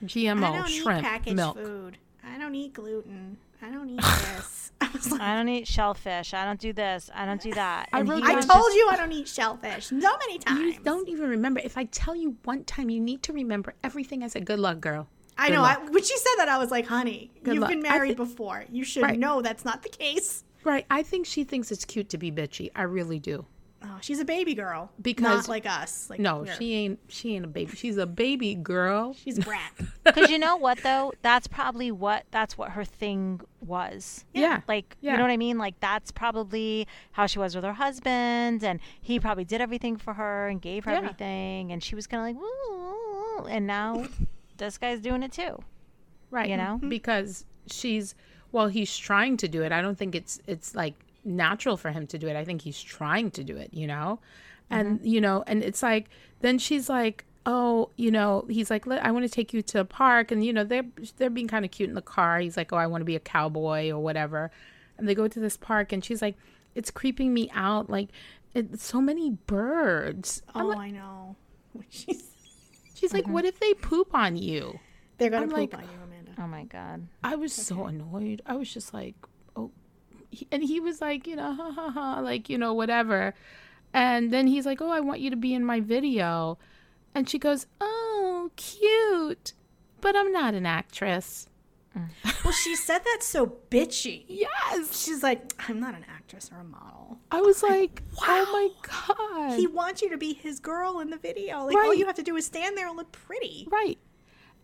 GMO, I GMO, don't shrimp, eat packaged milk. food. I don't eat gluten. I don't eat this. I like, I don't eat shellfish. I don't do this. I don't do that. I And wrote he I told just- you I don't eat shellfish so many times. You don't even remember. If I tell you one time, you need to remember everything I said. Good luck, girl. I Good know. I, when she said that, I was like, "Honey, Good you've luck. been married thi- before. You should Right. know that's not the case." Right. I think she thinks it's cute to be bitchy. I really do. Oh, she's a baby girl, Because- not like us. Like No, we're- she ain't. She ain't a baby. She's a baby girl. she's a brat. Because you know what though? That's probably what that's what her thing was. Yeah. Like Yeah. you know what I mean? Like that's probably how she was with her husband and he probably did everything for her and gave her Yeah. everything and she was kinda like woo, woo, woo," and now this guy's doing it too. Right. You know? Because she's. Well, he's trying to do it. I don't think it's. It's like natural for him to do it. I think he's trying to do it, you know? And, mm-hmm. you know, and it's like, then she's like, oh, you know, he's like, I want to take you to a park. And, you know, they're, they're being kind of cute in the car. He's like, oh, I want to be a cowboy or whatever. And they go to this park and she's like, it's creeping me out. Like, it's so many birds. Oh, like- I know. She's, she's like, mm-hmm. what if they poop on you? they're gonna I'm poop like- on you. Oh my god. I was so annoyed. I was just like, oh, he, and he was like, you know, ha ha ha, like, you know, whatever. And then he's like, oh, I want you to be in my video. And she goes, oh, cute, but I'm not an actress. Mm. Well, she said that so bitchy. Yes. She's like, I'm not an actress or a model. I was like, oh my God. He wants you to be his girl in the video. Like All you have to do is stand there and look pretty. Right.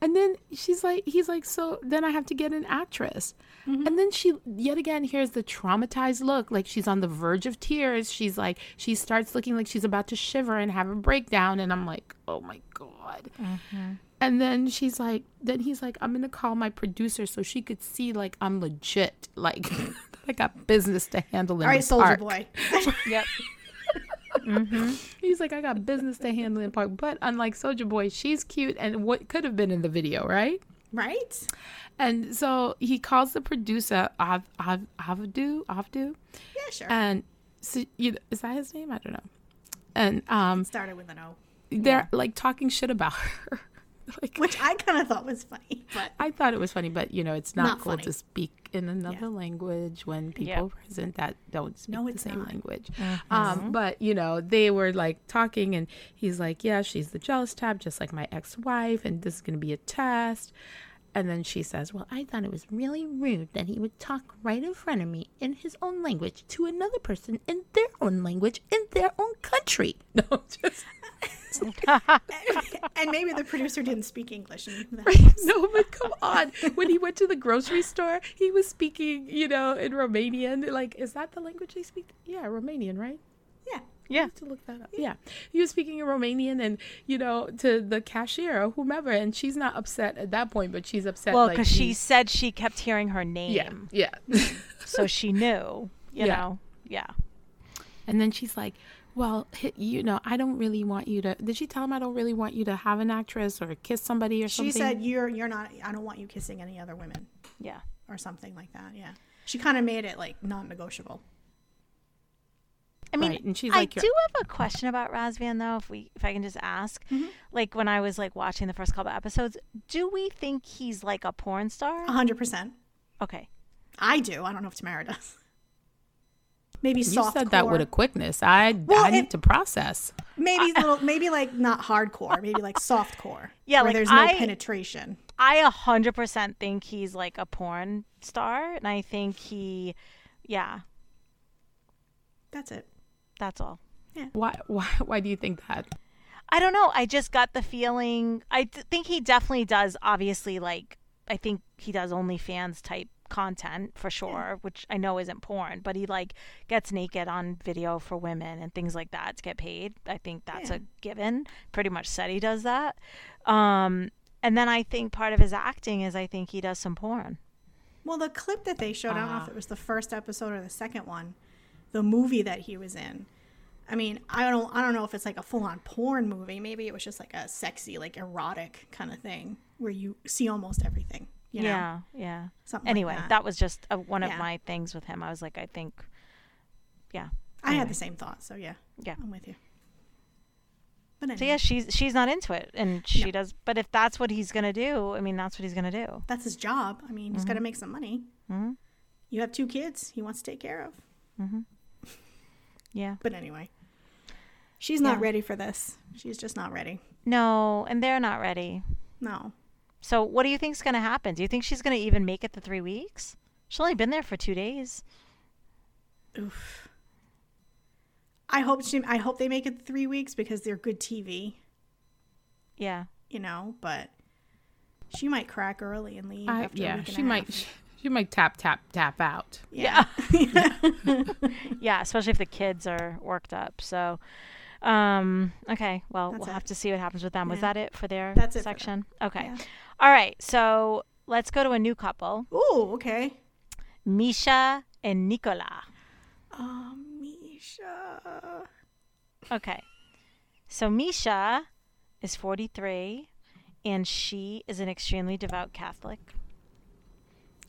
And then she's like, he's like, so then I have to get an actress. Mm-hmm. And then she, yet again, here's the traumatized look. Like she's on the verge of tears. She's like, she starts looking like she's about to shiver and have a breakdown. And I'm like, oh my God. Mm-hmm. And then she's like, then he's like, I'm going to call my producer so she could see like I'm legit. Like I got business to handle in All right, soldier boy. Yep. He's like, I got business to handle in park. But unlike Soldier Boy, she's cute and what could have been in the video, right? right? And so he calls the producer, Av, Av, Avdu, Avdu, Yeah, sure. and so, you, is that his name? I don't know. And um, Started with an O, they're like talking shit about her. like, which I kind of thought was funny, but I thought it was funny, but you know, it's not, Not cool funny. to speak in another language when people Yeah. present that don't speak No, the same not. language. Um, but you know, they were like talking, and he's like, "Yeah, she's the jealous type, just like my ex-wife, and this is going to be a test." And then she says, "Well, I thought it was really rude that he would talk right in front of me in his own language to another person in their own language in their own country." No, just and maybe the producer didn't speak English. No, but come on. When he went to the grocery store, he was speaking, you know, in Romanian. Like, is that the language they speak? Yeah, Romanian, right? yeah, Yeah. to look that up. Yeah. He was speaking in Romanian and, you know, to the cashier or whomever. And she's not upset at that point, but she's upset. Well, like, because she said she kept hearing her Yeah. name, Yeah. so she knew. You Yeah. know. Yeah. and then she's like, well, you know, I don't really want you to. Did she tell him I don't really want you to have an actress or kiss somebody or she something? She said you're you're not. I don't want you kissing any other women Yeah. or something like that. Yeah, she kind of made it like non-negotiable. I mean, Right, and she's I like, "You're- do have a question about Razvan though. If we, if I can just ask, Mm-hmm. like when I was like watching the first couple episodes, do we think he's like a porn star? A hundred percent. Okay. I do. I don't know if Tamara does. Maybe you soft. said that with a quickness. I, Well, I need it- to process. maybe little, maybe like not hardcore, maybe like soft core. Yeah, where like, there's no I- penetration. I a hundred percent think he's like a porn star, and I think he, yeah, That's it. that's all. Yeah. Why, why, why do you think that? I don't know. I just got the feeling. I th- think he definitely does. Obviously, like I think he does OnlyFans type content for sure, which I know isn't porn, but he like gets naked on video for women and things like that to get paid. I think that's Yeah. a given. Pretty much said he does that. Um, and then I think part of his acting is I think he does some porn. Well, the clip that they showed, I don't know Uh-huh. if it was the first episode or the second one, the movie that he was in. I mean, I don't, I don't know if it's like a full-on porn movie. Maybe it was just like a sexy, like erotic kind of thing where you see almost everything. You know? yeah, yeah. Something like Anyway, that. that. was just a, one Yeah. of my things with him. I was like, I think, yeah. I had the same thought. So yeah, Yeah. I'm with you. But anyway, So yeah, she's she's not into it, and she does. But if that's what he's gonna do, I mean, that's what he's gonna do. that's his job. I mean, he's got to Mm-hmm. make some money. Mhm. You have two kids. He wants to take care of. Yeah. But anyway, she's not ready for this. She's just not ready. No, and they're not ready. No. So what do you think's gonna happen? Do you think she's gonna even make it the three weeks? She's only been there for two days. Oof. I hope she. I hope they make it three weeks because they're good TV. Yeah. You know, but she might crack early and leave I, after a yeah, week and she a might, half. she might tap, tap, tap out. Yeah. Yeah, especially if the kids are worked up. So, um, okay. Well, That's we'll it. have to see what happens with them. Was that it for their That's it for them. section? Okay. Yeah. All right. So let's go to a new couple, Ooh, okay. Misha and Nicola. Oh, Misha. Okay. So Misha is 43 and she is an extremely devout Catholic.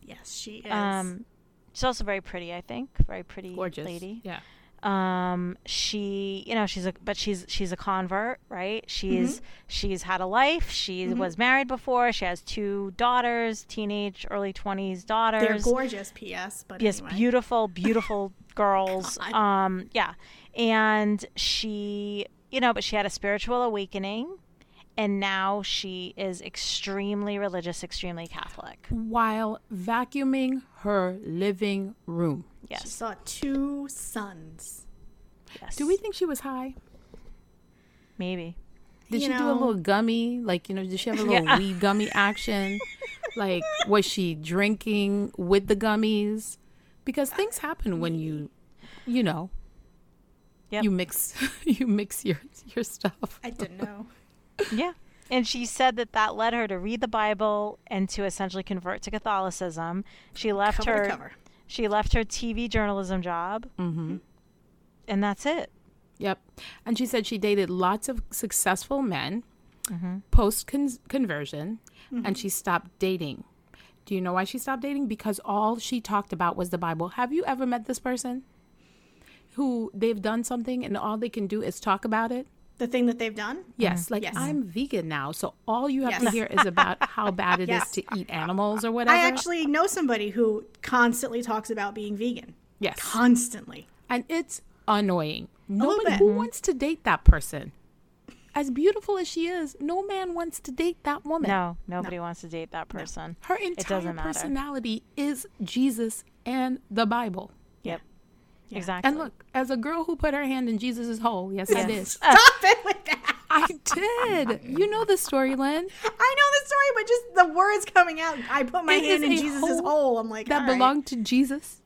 Yes, she is. Um she's also very pretty, I think. Very pretty Gorgeous. lady. Yeah. Um she, you know, she's a but she's she's a convert, right? She's she's had a life. She was married before. She has two daughters, teenage early 20s daughters. They're gorgeous, P.S. But Yes, anyway. beautiful, beautiful girls. God. Um, yeah, and she, you know, but she had a spiritual awakening, and now she is extremely religious, extremely Catholic. While vacuuming her living room. She saw two sons. yes. Do we think she was high? maybe? Did You she do a little gummy? Like, you know, did she have a little Yeah. weed gummy action? like, was she drinking with the gummies? Because uh, things happen when you, you know, Yep. you mix you mix your your stuff. I didn't know. Yeah. And she said that that led her to read the Bible and to essentially convert to Catholicism. She left cover her to cover. She left her TV journalism job, Mm-hmm. and that's it. Yep. And she said she dated lots of successful men Mm-hmm. post conversion, and she stopped dating. Do you know why she stopped dating? Because all she talked about was the Bible. Have you ever met this person who they've done something and all they can do is talk about it? The thing that they've done. Yes, mm-hmm. like Yes. I'm vegan now, so all you have to Yes. hear is about how bad it is Yes. to eat animals or whatever. I actually know somebody who constantly talks about being vegan. yes, Constantly. and it's annoying. Nobody who wants to date that person. As beautiful as she is, no man wants to date that woman. No, nobody wants to date that person. Her entire doesn't matter. personality is Jesus and the Bible. Yep. Exactly. And look, as a girl who put her hand in Jesus' hole, yes, I did. Stop it with that. I did. You know the story, Lynn. I know the story, but just the words coming out. I put my It hand in a Jesus' hole hole. I'm like, That all right. belonged to Jesus.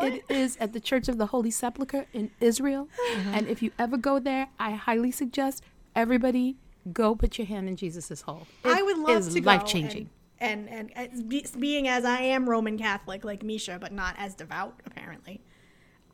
It is at the Church of the Holy Sepulchre in Israel. Mm-hmm. And if you ever go there, I highly suggest everybody go put your hand in Jesus' hole. I would love is to go life changing. And and, and as be, being as I am Roman Catholic like Misha, but not as devout apparently,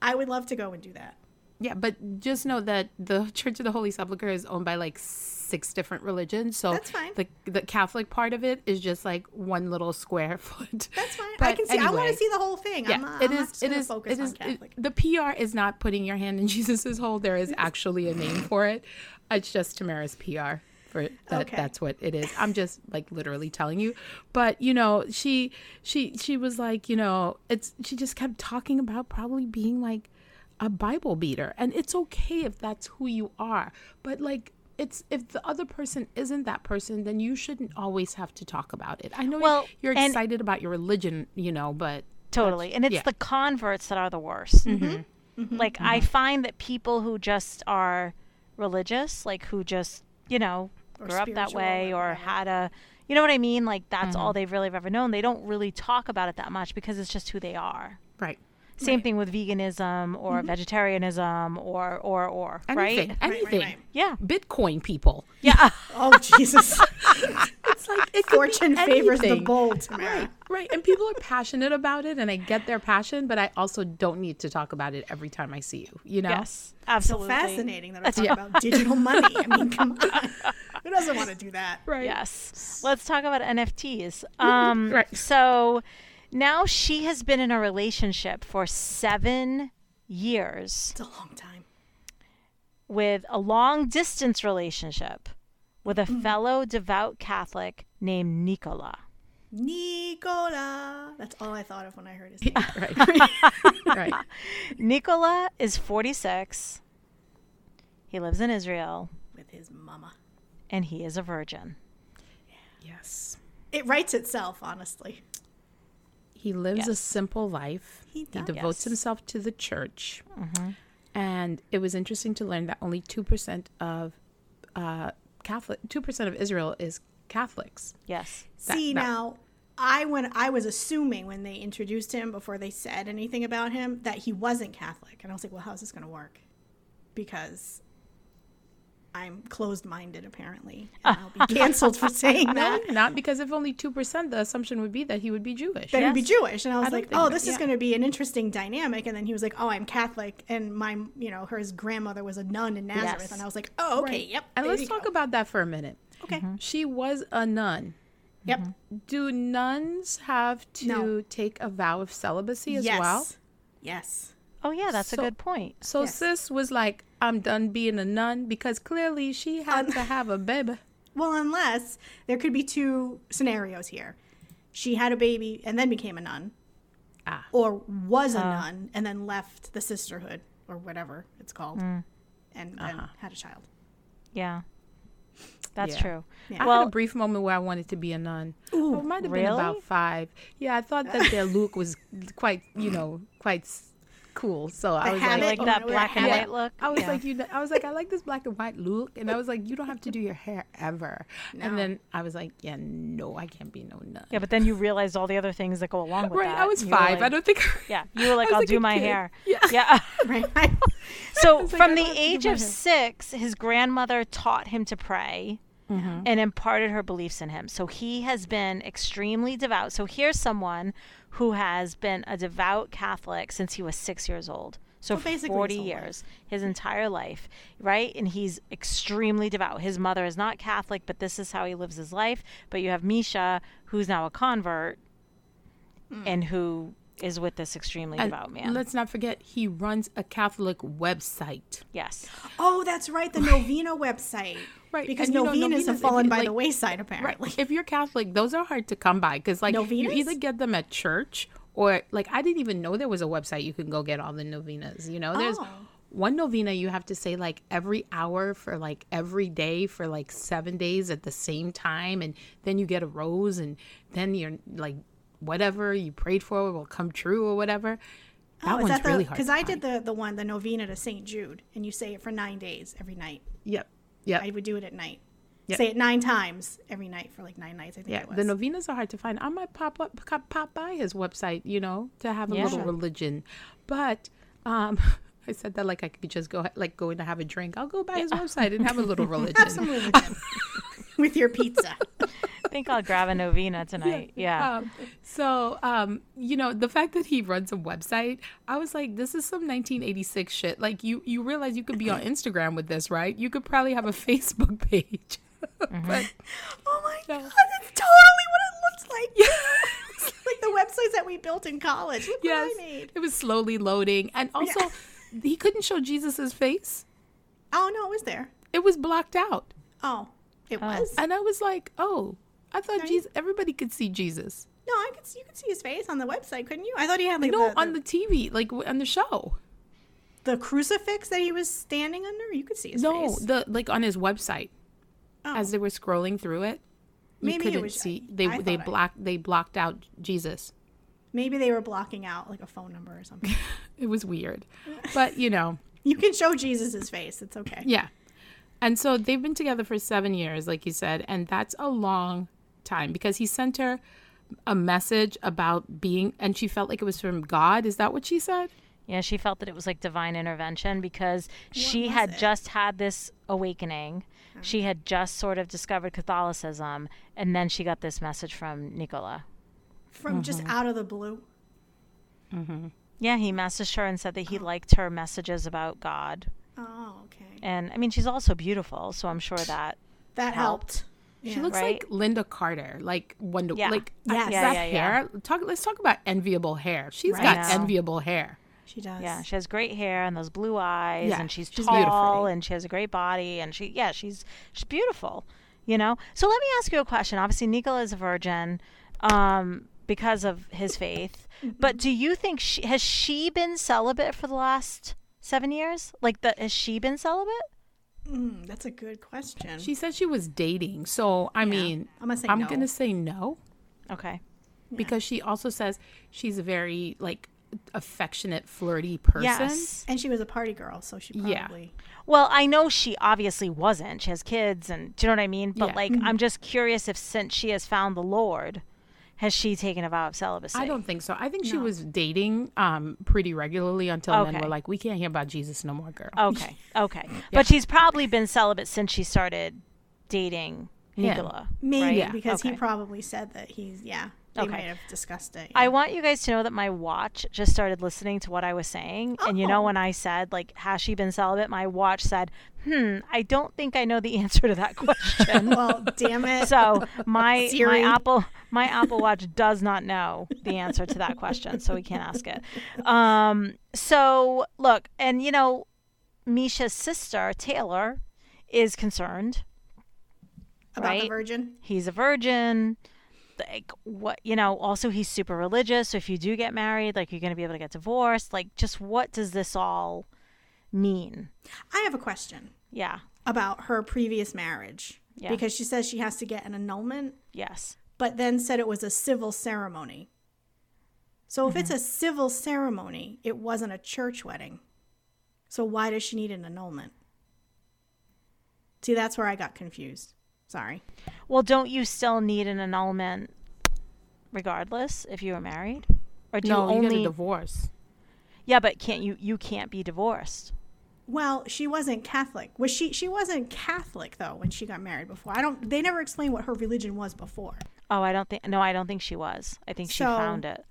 I would love to go and do that. Yeah, but just know that the Church of the Holy Sepulchre is owned by like six different religions. So That's fine. The the Catholic part of it is just like one little square foot. That's fine. I can see. I want to see the whole thing. Yeah, I'm not, it is. It is. It is. Catholic. it- the PR is not putting your hand in Jesus's hole. There is actually a name for it. It's just Tamara's PR. For that, Okay. that's what it is. I'm just like literally telling you. But you know, she she she was like, you know, it's she just kept talking about probably being like a Bible beater, and it's okay if that's who you are. But like. It's if the other person isn't that person, then you shouldn't always have to talk about it. I know Well, you're and- excited about your religion, you know, but Totally. And it's yeah. the converts that are the worst. Mm-hmm. mm-hmm. mm-hmm. Like, I mm-hmm. find that people who just are religious, like who just, you know, Or grew up that way or or had a, you know what I mean? Like, that's Mm-hmm. all they've really ever known. They don't really talk about it that much because it's just who they are. right. Same thing with veganism or vegetarianism or, or, or, Mm-hmm. Anything, right? Right, right, anything. right. Yeah. Bitcoin people. Yeah. Oh Jesus! It's like it could Fortune be favors the anything. bold. Tamara. Right, right. And people are passionate about it, and I get their passion, but I also don't need to talk about it every time I see you. You know? yes. So Absolutely. fascinating that I talk about digital money. I mean, come on. Who doesn't want to do that? Right. Yes. Let's talk about NFTs. Um, Right. So now she has been in a relationship for seven years It's a long time. with a long distance relationship with a fellow devout Catholic named Nicola. Nicola. That's all I thought of when I heard his name. Right. right. Nicola is 46. He lives in Israel with his mama. and he is a virgin. Yes. It writes itself, honestly. He lives a simple life. He does. devotes Yes. himself to the church. And it was interesting to learn that only 2% of uh, Catholic, 2% of Israel is Catholics. Yes. That- See that- now, I when I was assuming when they introduced him before they said anything about him that he wasn't Catholic, and I was like, well, how's this going to work? Because I'm closed minded apparently. And I'll be canceled for saying No, that. not because if only two percent, the assumption would be that he would be Jewish. That he'd be Jewish. And I was don't like, oh, this is yeah. going to be an interesting dynamic. And then he was like, oh, I'm Catholic. And my, you know, her grandmother was a nun in Nazareth. Yes. And I was like, oh, okay, Right. yep. And let's talk go. about that for a minute. Okay. She was a nun. Yep. Do nuns have to No. take a vow of celibacy as yes. well? Yes. Oh yeah, that's So- a good point. So Yes. sis was like, I'm done being a nun because clearly she had Un- to have a baby. Well, unless there could be two scenarios here. She had a baby and then became a nun, Ah. or was a nun and then left the sisterhood or whatever it's called, and then Uh-huh. had a child. Yeah, that's Yeah. true. Yeah. I had Well, a brief moment where I wanted to be a nun. Ooh, Oh, it might have been really? about five. Yeah, I thought that their look was quite, you know, quite s- cool. So I was like, like Oh, that black and white look. I was Yeah. like, you. know, I was like, I like this black and white look, and I was like, you don't have to do your hair ever. No. And then I was like, yeah, no, I can't be no nun. yeah, but then you realized all the other things that go along with right. that. I was You were five. I don't think. Yeah, you were like, I I'll was do my kid. hair. Yeah. Yeah. right. So was like, from the don't have to do age of six, his grandmother taught him to pray Mm-hmm. and imparted her beliefs in him. So he has been extremely devout. So here's someone who has been a devout Catholic since he was six years old. So Well, for basically 40 whole years, his entire life, right? And he's extremely devout. His mother is not Catholic, but this is how he lives his life. But you have Misha, who's now a convert hmm. and who is with this extremely And devout man. let's not forget, he runs a Catholic website. yes. Oh, that's right. The Novena website. Right, Because and you know, novenas have fallen by like- the wayside, Right. apparently. If you're Catholic, those are hard to come by because, like, you either get them at church or, like, I didn't even know there was a website you can go get all the novenas. You know, there's Oh. one novena you have to say like every hour for like every day for like seven days at the same time, and then you get a rose, and then you're like whatever you prayed for will come true or whatever. That oh, one's that the, really hard. Because I did the, the one, the Novena to St. Jude, and you say it for nine days every night. Yep. Yep. I would do it at night. Yep. Say it nine times every night for like nine nights, I think Yeah, it was. the novenas are hard to find. I might pop up, pop, pop by his website, you know, to have a Yeah. little religion. But um, I said that like I could just go, like, go in to have a drink. I'll go by his website and have a little religion. Have some religion with your pizza. I think I'll grab a novena tonight. Yeah. Um, so, um, you know, the fact that he runs a website, I was like, this is some 1986 shit. Like, you you realize you could be on Instagram with this, right? You could probably have a Facebook page. but Oh my No. god, that's totally what it looks like. like the websites that we built in college. Look yes, what I made. it was slowly loading, and also he couldn't show Jesus's face. Oh no, it was there. It was blocked out. Oh, it was. And I was like, oh, I thought. Jesus, everybody could see Jesus. No, I could. See, you could see his face on the website, couldn't you? I thought he had like No, the, on the TV, like on the show. the crucifix that he was standing under. You could see his No, face. No, the like on his website Oh. as they were scrolling through it. You Maybe it couldn't was- see. They I they I- blocked they blocked out Jesus. Maybe they were blocking out like a phone number or something. It was weird, but you know, you can show Jesus' face. It's okay. yeah. And so they've been together for seven years, like you said, and that's a long time because he sent her a message about being, and she felt like it was from God. Is that what she said? Yeah, she felt that it was like divine intervention because she had it? just had this awakening. She had just sort of discovered Catholicism, and then she got this message from Nicola. From just Mm-hmm. out of the blue. Yeah, he messaged her and said that he liked her messages about God. Oh, okay. And I mean, she's also beautiful, so I'm sure that. That helped. She Yeah. looks Right? like Lynda Carter, like Wonder, Yeah. like Yes. that Yeah, yeah, yeah. hair. Talk. Let's talk about enviable hair. She's Right. got enviable hair. She does. Yeah, she has great hair and those blue eyes, Yeah, and she's, she's tall, beautiful. and she has a great body, and she, yeah, she's she's beautiful, you know. So let me ask you a question. Obviously, Nicola is a virgin, um, because of his faith. Mm-hmm. But do you think she has she been celibate for the last seven years? Like, the, has she been celibate? Mm, that's a good question. She said she was dating, so I mean, I'm gonna say I'm no. gonna say no Okay. because she also says she's a very like affectionate, flirty person. Yes. and she was a party girl, so she Yeah. probably. Well, I know she obviously wasn't. She has kids, and do you know what I mean? But Yeah. like, I'm just curious if since she has found the Lord, has she taken a vow of celibacy? I don't think so. I think she was dating um pretty regularly until men were like, "We can't hear about Jesus no more, girl." Okay, okay, but she's probably been celibate since she started dating Him. Nicola. Maybe right? because he probably said that he's yeah. Okay. might have discussed it. I want you guys to know that my watch just started listening to what I was saying. And you know, Oh. when I said, like, has she been celibate? My watch said, hmm, I don't think I know the answer to that question. well, damn it. so my my Apple my Apple Watch does not know the answer to that question, so we can't ask it. Um, so look, and you know, Misha's sister Taylor is concerned. about the virgin. He's a virgin. Like what you know, also he's super religious. So if you do get married, like you're gonna be able to get divorced. Like just what does this all mean? I have a question Yeah. about her previous marriage Yeah. because she says she has to get an annulment, Yes. but then said it was a civil ceremony. So if it's Mm-hmm. a civil ceremony, it wasn't a church wedding. So why does she need an annulment? See, that's where I got confused. Sorry. Well, don't you still need an annulment regardless if you were married? Or do no, you you get only a divorce. Yeah, but can't you you can't be divorced. Well, she wasn't Catholic. Was she? She wasn't Catholic though when she got married before. I don't. They never explained what her religion was before. Oh, I don't think no, I don't think she was. I think she So- found it.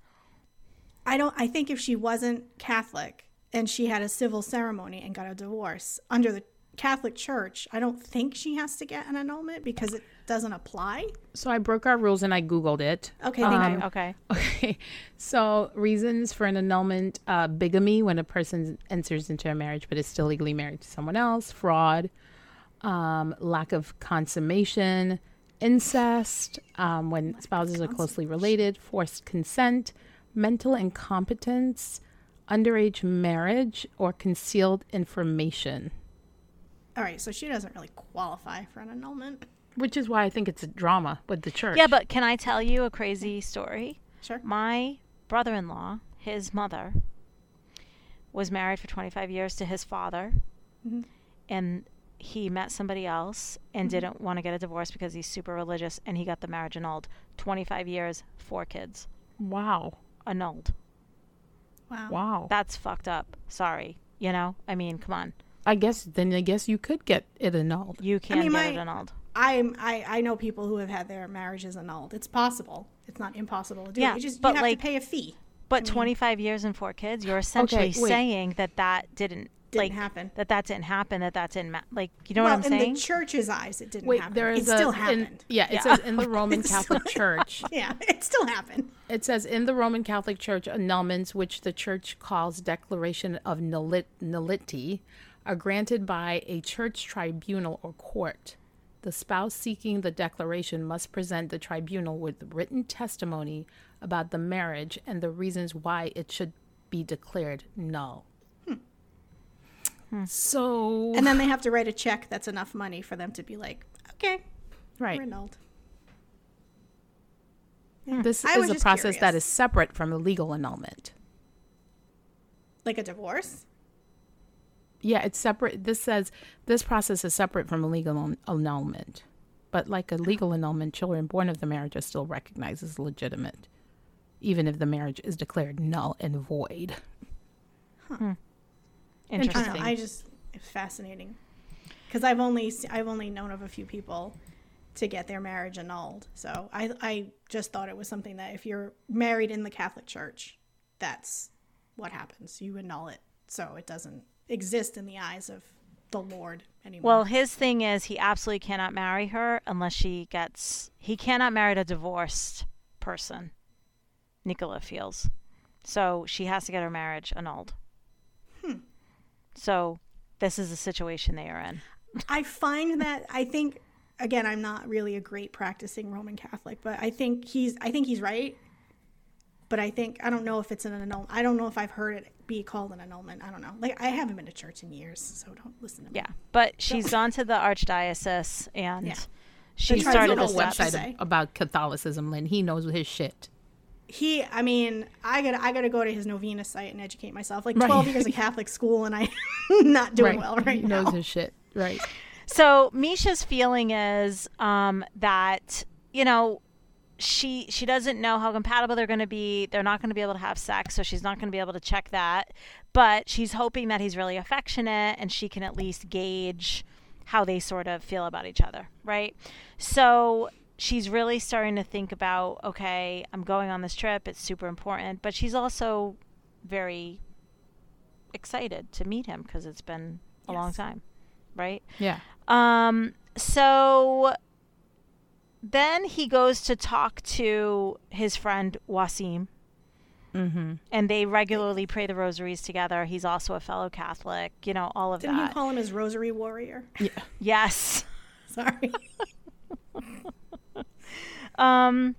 I don't. I think if she wasn't Catholic and she had a civil ceremony and got a divorce under the Catholic Church, I don't think she has to get an annulment because it doesn't apply. So I broke our rules and I googled it. Okay, thank Um, you. Okay. Okay, so reasons for an annulment: uh, bigamy when a person enters into a marriage but is still legally married to someone else, fraud, um, lack of consummation, incest um, when spouses are closely related, forced consent, mental incompetence, underage marriage, or concealed information. All right, so she doesn't really qualify for an annulment. Which is why I think it's a drama with the church. Yeah, but can I tell you a crazy story? Sure. My brother-in-law, his mother, was married for 25 years to his father, mm-hmm. and he met somebody else and mm-hmm. didn't want to get a divorce because he's super religious, and he got the marriage annulled. 25 years, four kids, wow, annulled. Wow. wow. That's fucked up. Sorry, you know. I mean, come on, I guess then I guess you could get it annulled. you can mean, get my- it annulled. I'm. I. I know people who have had their marriages annulled. It's possible. It's not impossible to do. Yeah, You just but, you have like, to pay a fee. But 25 years and four kids, you're essentially wait. saying that that didn't, Didn't like happen. that that didn't happen, that that didn't ma- like you know well, what I'm in saying? In the church's eyes, it didn't Wait, happen. there is it a still in- happened. yeah, it Yeah. says in the Roman Catholic Church. yeah, it still happened. It says in the Roman Catholic Church, annulments, which the Church calls declaration of nullit- nullity, are granted by a church tribunal or court. The spouse seeking the declaration must present the tribunal with written testimony about the marriage and the reasons why it should be declared null. Hmm. So, And then they have to write a check that's enough money for them to be like, okay, right, we're annulled. Hmm. this I is a process that curious. is separate from the legal annulment. Like a divorce. Yeah, it's separate. This says this process is separate from a legal annulment. But like a legal annulment, children born of the marriage are still recognized as legitimate, even if the marriage is declared null and void. Hmm. I don't Interesting. know. I just it's fascinating because I've only I've only known of a few people to get their marriage annulled. So I I just thought it was something that if you're married in the Catholic Church, that's what happens. You annul it, so it doesn't exist in the eyes of the Lord anymore. well, his thing is he absolutely cannot marry her unless she gets he cannot marry a divorced person. Nicola feels. So she has to get her marriage annulled. Hmm. So this is the situation they are in. I find that I think again I'm not really a great practicing Roman Catholic, but I think he's I think he's right. But I think I don't know if it's an annulment. I don't know if I've heard it be called an annulment. I don't know. Like I haven't been to church in years, so don't listen to me. Yeah, but she's gone to the archdiocese and Yeah. she The started tribunal the whole steps. steps. website about Catholicism, Lynn. He knows his shit. He, I mean, I gotta, I gotta go to his novena site and educate myself. Like Right. twelve years of Catholic school, and I'm not doing well right he now. knows his shit. Right. So Misha's feeling is um, that you know she she doesn't know how compatible they're going to be. They're not going to be able to have sex, so she's not going to be able to check that. But she's hoping that he's really affectionate and she can at least gauge how they sort of feel about each other, right? So she's really starting to think about, okay, I'm going on this trip. It's super important, but she's also very excited to meet him because it's been a long time, right? Yeah. Um, so then he goes to talk to his friend Wasim, Mm-hmm. and they regularly pray the rosaries together. He's also a fellow Catholic, you know, all of that. Didn't you call him his rosary warrior? yes. Sorry. Um,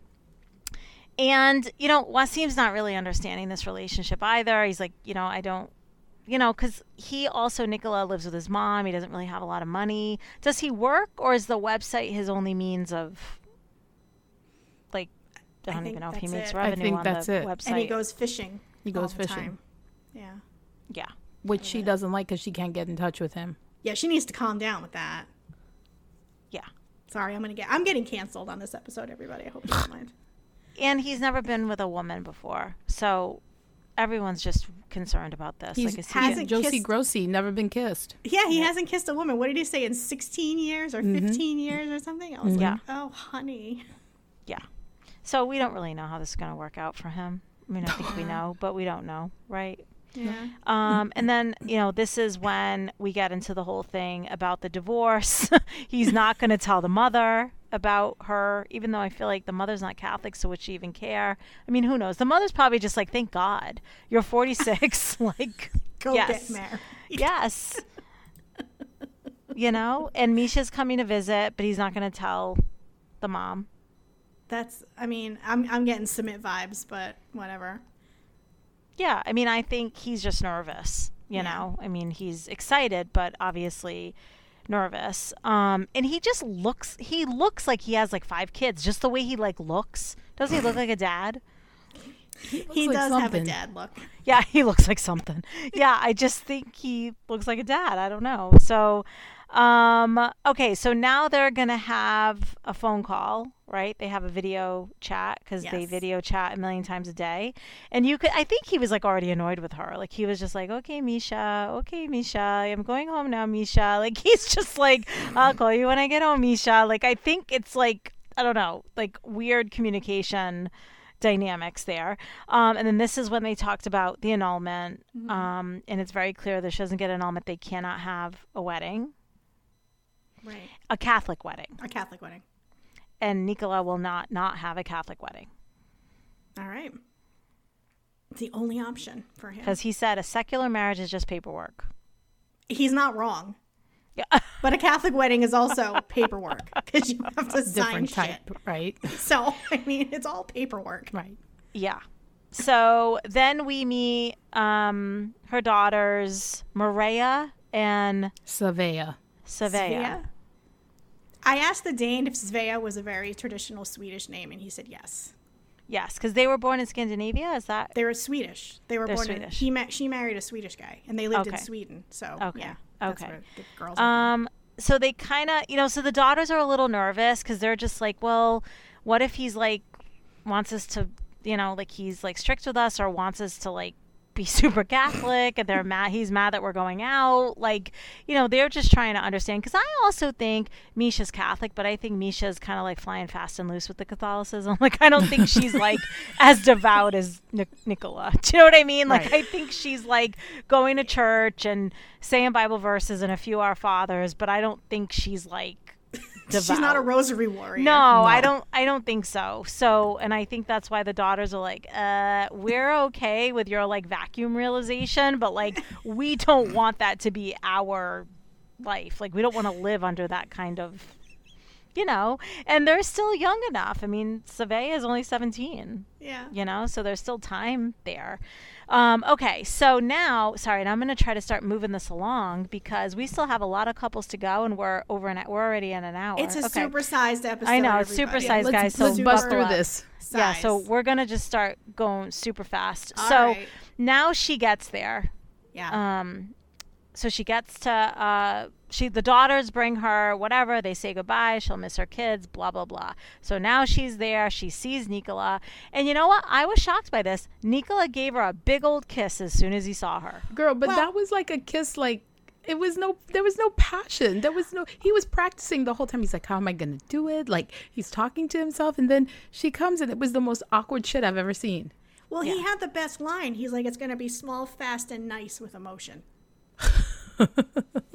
and you know, Wasim's not really understanding this relationship either. He's like, you know, I don't, you know, because he also Nicola lives with his mom. He doesn't really have a lot of money. Does he work, or is the website his only means of, like, I I don't think even know if he that's makes it. I revenue think on that's the it. website. and he goes fishing. He all goes the fishing. time. Yeah. yeah, Which she doesn't like because she can't get in touch with him. Yeah, she needs to calm down with that. yeah. Sorry, I'm gonna get I'm getting canceled on this episode, everybody. I hope you don't mind. And he's never been with a woman before, so everyone's just concerned about this. He's like, is he hasn't Josie kissed- Grossie, never been kissed. Yeah, he hasn't kissed a woman. What did he say in 16 years or 15 years or something? I was Yeah. like, oh, honey. Yeah. So we don't really know how this is going to work out for him. I mean, I think we know, but we don't know, right? Yeah. Um, and then, you know, this is when we get into the whole thing about the divorce. He's not going to tell the mother about her, even though I feel like the mother's not Catholic, so would she even care? I mean, who knows? The mother's probably just like, thank God, you're 46. like, Go yes. get married. yes. you know, and Misha's coming to visit, but he's not going to tell the mom. That's, I mean, I'm, I'm getting submit vibes, but whatever. Yeah, I mean, I think he's just nervous. You Yeah. know, I mean, he's excited, but obviously nervous. Um, and he just looks. He looks like he has like five kids. Just the way he like looks. Doesn't he look like a dad? He like does have a dad look. Yeah, he looks like something. Yeah, I just think he looks like a dad. I don't know. So, um, okay, so now they're gonna have a phone call, right? They have a video chat because they video chat a million times a day, and you could. I think he was like already annoyed with her. Like he was just like, "Okay, Misha. Okay, Misha. I'm going home now, Misha." Like he's just like, "I'll call you when I get home, Misha." Like I think it's like I don't know, like weird communication dynamics there. Um, and then this is when they talked about the annulment. Um, and it's very clear that she doesn't get annulment. They cannot have a wedding, Right. a Catholic wedding. A Catholic wedding. And Nicola will not not have a Catholic wedding All right. It's the only option for him. because he said a secular marriage is just paperwork. He's not wrong. Yeah. But a Catholic wedding is also paperwork because you have to sign Different type, shit. right? So, I mean, it's all paperwork. right. Yeah. So then we meet um, her daughters, Maria and Savea. Savea. I asked the Dane if Svea was a very traditional Swedish name, and he said yes. Yes, because they were born in Scandinavia. Is that They were Swedish. They were They're born in. Swedish. He met. She married a Swedish guy, and they lived in Sweden. So Okay. yeah, that's Okay. the girls. Um, so they kind of, you know, so the daughters are a little nervous because they're just like, well, what if he's like wants us to, you know, like he's like strict with us or wants us to like be super Catholic and they're mad. He's mad that we're going out. Like, you know, they're just trying to understand. Because I also think Misha's Catholic, but I think Misha's kind of like flying fast and loose with the Catholicism. Like, I don't think she's like as devout as Nic- Nicola. Do you know what I mean? Like, Right. I think she's like going to church and saying Bible verses and a few Our Fathers, but I don't think she's like devout. She's not a rosary warrior. No, I don't. I don't think so. So, and I think that's why the daughters are like, uh, we're okay with your like vacuum realization, but like we don't want that to be our life. Like we don't want to live under that kind of, you know. And they're still young enough. I mean, Savea is only seventeen Yeah. you know so there's still time there um, okay so now sorry and i'm going to try to start moving this along because we still have a lot of couples to go and we're over an we're already in an hour It's a okay. supersized episode. I know, it's supersized, let's, guys, so let's bust through up. this. yeah so we're going to just start going super fast All so right. now she gets there yeah. um, so she gets to uh, she the daughters bring her whatever they say goodbye she'll miss her kids blah blah blah so now she's there she sees Nicola and you know what I was shocked by this Nicola gave her a big old kiss as soon as he saw her Girl, but Well- that was like a kiss like it was no there was no passion. There was no he was practicing the whole time. He's like, How am I gonna do it? Like he's talking to himself and then she comes and it was the most awkward shit I've ever seen. Well, he had the best line. He's like, it's going to be small, fast, and nice with emotion.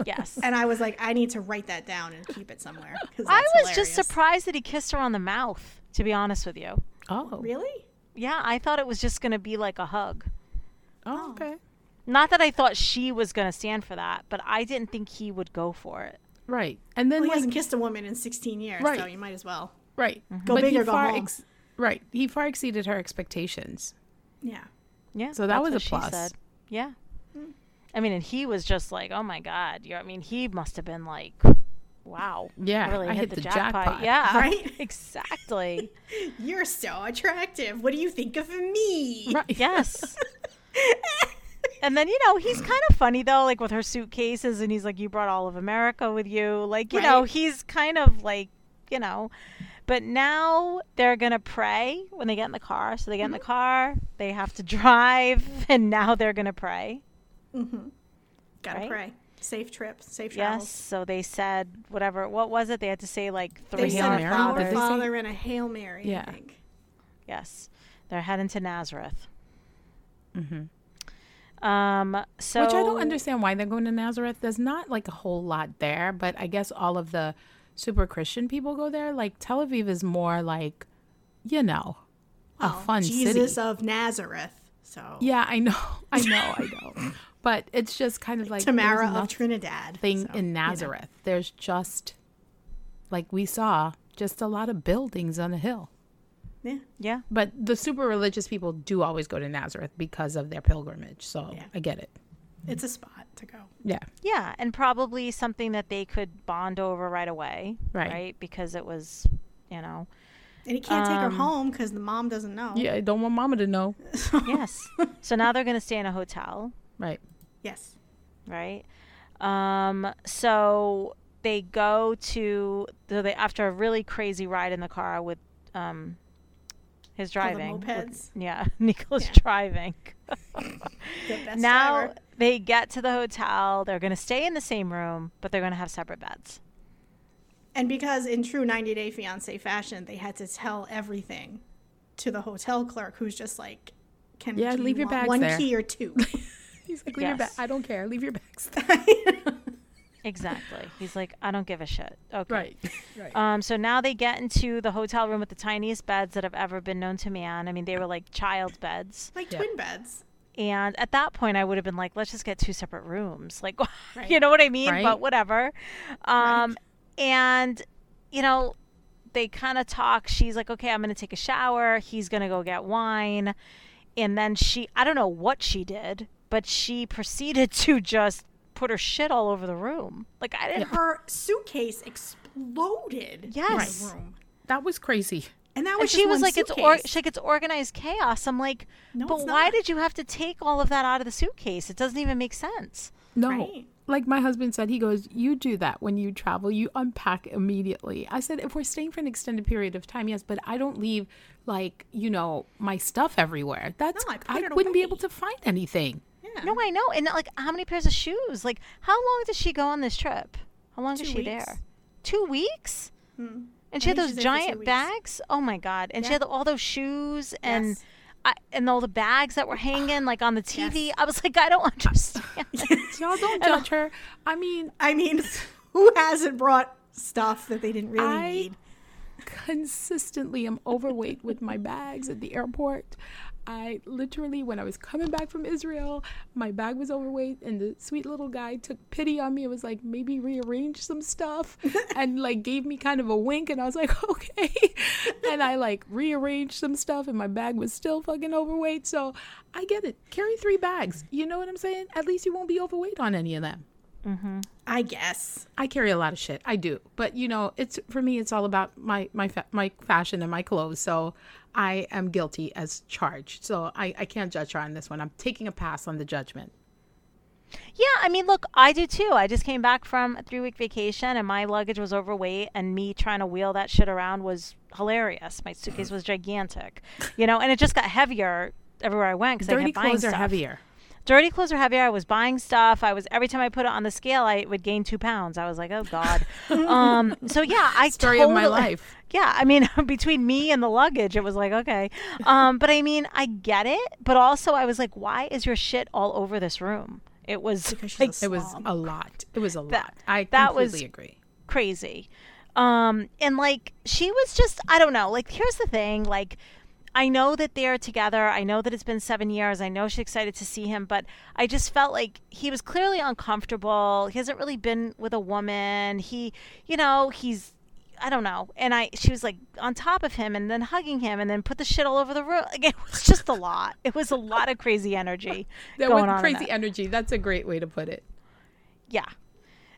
yes And I was like, I need to write that down and keep it somewhere. 'cause I that's was just surprised that he kissed her on the mouth to be honest with you Oh. Really? yeah I thought it was just gonna be like a hug Oh, oh. okay. not that I thought she was gonna stand for that but I didn't think he would go for it Right. And then Well, he like hasn't kissed a woman in 16 years, so Right. you might as well. right. Mm-hmm. Go But big he or go far home. right. He far exceeded her expectations. Yeah. Yeah. So that was a plus. said. Yeah. I mean, and he was just like, "Oh my god!" You're, I mean, he must have been like, "Wow, Yeah, really I hit, hit the, the jackpot." jackpot. Yeah, Right? exactly. You're so attractive. What do you think of me? Right. yes. And then you know he's kind of funny though, like with her suitcases, and he's like, "You brought all of America with you," like you know he's kind of like, you know. But now they're gonna pray when they get in the car. So they get in the Mm-hmm. car, they have to drive, and now they're gonna pray. Gotta Right? pray. Safe trips, safe travels. Yes. So they said whatever. What was it? They had to say like They three said Hail a Mary, Our did they say? Father and a Hail Mary, Yeah. I think. Yes, they're heading to Nazareth. Mm-hmm. Um. So Which I don't understand why they're going to Nazareth. There's not like a whole lot there, but I guess all of the super Christian people go there. Like Tel Aviv is more like, you know, a Well, fun Jesus city. of Nazareth. So Yeah, I know, I know, I know. But it's just kind of like Tamara there's of Trinidad. thing so, in you know. Nazareth. There's just like we saw, just a lot of buildings on a hill. Yeah. Yeah. But the super religious people do always go to Nazareth because of their pilgrimage. So Yeah. I get it. It's a spot to go. Yeah. Yeah, and probably something that they could bond over right away, Right. Because it was, you know, And he can't take her Um, home because the mom doesn't know. Yeah, I don't want mama to know. yes. so now they're going to stay in a hotel, Right. Yes. right? Um, so they go to so they after a really crazy ride in the car with um his All the driving. mopeds. Yeah, Nicola's Yeah. driving. The best now driver. they get to the hotel. They're going to stay in the same room, but they're going to have separate beds. And because in true 90 Day Fiance fashion, they had to tell everything to the hotel clerk who's just like, can Yeah, do leave you your want bags one there." key or two? He's like, leave your bag. I don't care. Leave your bags. Exactly. He's like, I don't give a shit. Okay. right. Right. Um, so now they get into the hotel room with the tiniest beds that have ever been known to man. I mean, they were like child beds. like Yeah. twin beds. And at that point, I would have been like, let's just get two separate rooms. Like, Right. you know what I mean? Right. But whatever. Um, And, you know, they kind of talk. She's like, okay, I'm going to take a shower. He's going to go get wine. And then she, I don't know what she did, but she proceeded to just put her shit all over the room. Like, I didn't. Her suitcase exploded Yes. in room. that was crazy. And that And was she was one like, it's or, suitcase. she's like it's organized chaos. I'm like, No, but why did you have to take all of that out of the suitcase? It doesn't even make sense. No. Right. Like my husband said, he goes, You do that when you travel. You unpack immediately. I said, If we're staying for an extended period of time, yes, but I don't leave, like, you know, my stuff everywhere. That's, No, I I wouldn't be able to find anything. Yeah. No, I know. And like, how many pairs of shoes? Like, how long does she go on this trip? How long is Two she weeks. there? Two weeks. Hmm. And she had those she's there for two giant bags. Oh my god! And she Yeah. had all those shoes and. Yes. I, and all the bags that were hanging like on the TV, Yes. I was like, I don't understand. Y'all don't judge her. I mean, I mean, who hasn't brought stuff that they didn't really I- need? consistently I'm overweight with my bags at the airport. I literally, when I was coming back from Israel, my bag was overweight, and the sweet little guy took pity on me. It was like, maybe rearrange some stuff, and like gave me kind of a wink, and I was like, okay. And I like rearranged some stuff, and my bag was still fucking overweight. So I get it. Carry three bags. You know what I'm saying? At least you won't be overweight on any of them. Mm-hmm. I guess. I carry a lot of shit. I do, but you know, it's for me. It's all about my my fa- my fashion and my clothes. So I am guilty as charged. So I I can't judge her on this one. I'm taking a pass on the judgment. Yeah, I mean, look, I do too. I just came back from a three week vacation and my luggage was overweight, and me trying to wheel that shit around was hilarious. My suitcase was gigantic, you know, and it just got heavier everywhere I went because I kept buying clothes are stuff. heavier. Dirty clothes are heavier. I was buying stuff. I was every time I put it on the scale, I would gain two pounds. I was like, oh god. um, so yeah, I Story of my life. Yeah, I mean, between me and the luggage, it was like okay. Um, but I mean, I get it. But also, I was like, why is your shit all over this room? It was like It was a lot. It was a That- lot. I that was- completely agree. crazy. Um, and like she was just I don't know. Like here's the thing, like I know that they're together. I know that it's been 7 years. I know she's excited to see him, but I just felt like he was clearly uncomfortable. He hasn't really been with a woman. He, you know, he's I don't know. And I she was like on top of him and then hugging him and then put the shit all over the room. Like, it was just a lot. It was a lot of crazy energy That was crazy energy. That's a great way to put it. Yeah.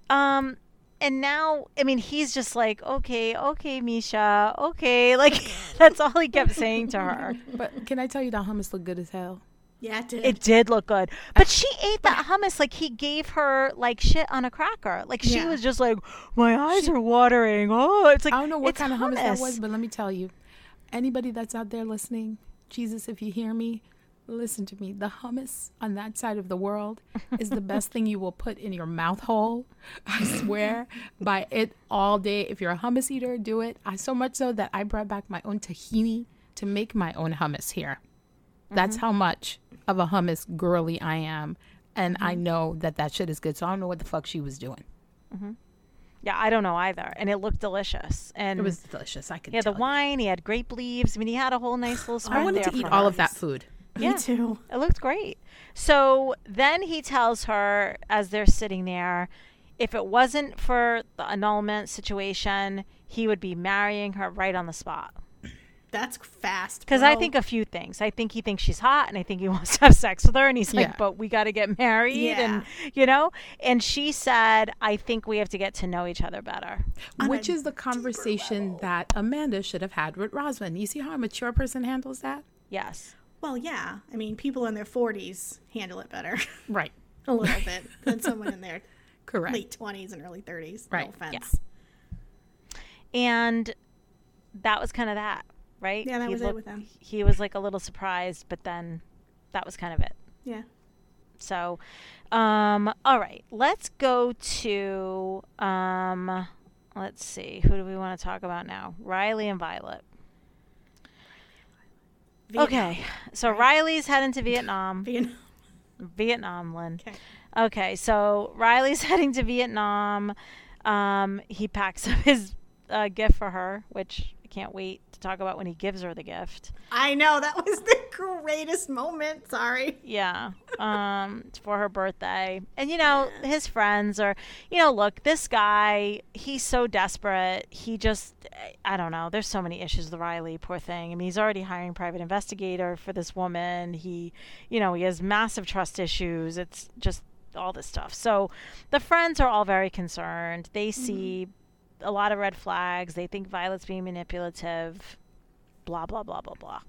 Um and now I mean he's just like, "Okay, okay, Misha. Okay." Like that's all he kept saying to her. But can I tell you that hummus looked good as hell? Yeah, it did. It did look good. But she ate that hummus like he gave her like shit on a cracker. Like she Yeah. was just like, "My eyes are watering." Oh, it's like I don't know what it's kind of hummus that was, but let me tell you, anybody that's out there listening, Jesus, if you hear me, listen to me. The hummus on that side of the world is the best thing you will put in your mouth hole. I swear by it all day. If you're a hummus eater, do it. I so much so that I brought back my own tahini to make my own hummus here. That's mm-hmm. how much of a hummus girly I am. And I mm-hmm. know that that shit is good. So I don't know what the fuck she was doing. Mm-hmm. Yeah, I don't know either. And it looked delicious. And It was delicious. I could Yeah, the you. wine, he had grape leaves. I mean, he had a whole nice little I wanted to eat all her. of that food. Me yeah. too. It looked great. So then he tells her as they're sitting there, if it wasn't for the annulment situation, he would be marrying her right on the spot. That's fast. Because I think a few things. I think he thinks she's hot, and I think he wants to have sex with her, and he's like, Yeah. "But we got to get married," and you know. And she said, "I think we have to get to know each other better." On Which is the conversation that Amanda should have had with Rosalind. You see how a mature person handles that? Yes. Well, yeah. I mean, people in their 40s handle it better Right. a little bit than someone in their Correct. late 20s and early 30s. Right, No yeah. offense. And that was kind of that, right? Yeah, that he was it with him. He was like a little surprised, but then that was kind of it. Yeah. So, um, all right, let's go to um, let's see, who do we want to talk about now? Riley and Violet. Vietnam. Okay, so Riley's heading to Vietnam. Vietnam. Vietnam, Lynn. Okay. Okay, so Riley's heading to Vietnam. Um, he packs up his uh, gift for her, which I can't wait talk about when he gives her the gift. I know. That was the greatest moment. Sorry. Yeah, um, for her birthday. And you know, his friends are, you know, look, this guy, he's so desperate. He just, I don't know. There's so many issues with Riley, poor thing. I mean, he's already hiring private investigator for this woman. He, you know, he has massive trust issues. It's just all this stuff. So the friends are all very concerned. They see a lot of red flags. They think Violet's being manipulative. Blah blah blah blah blah.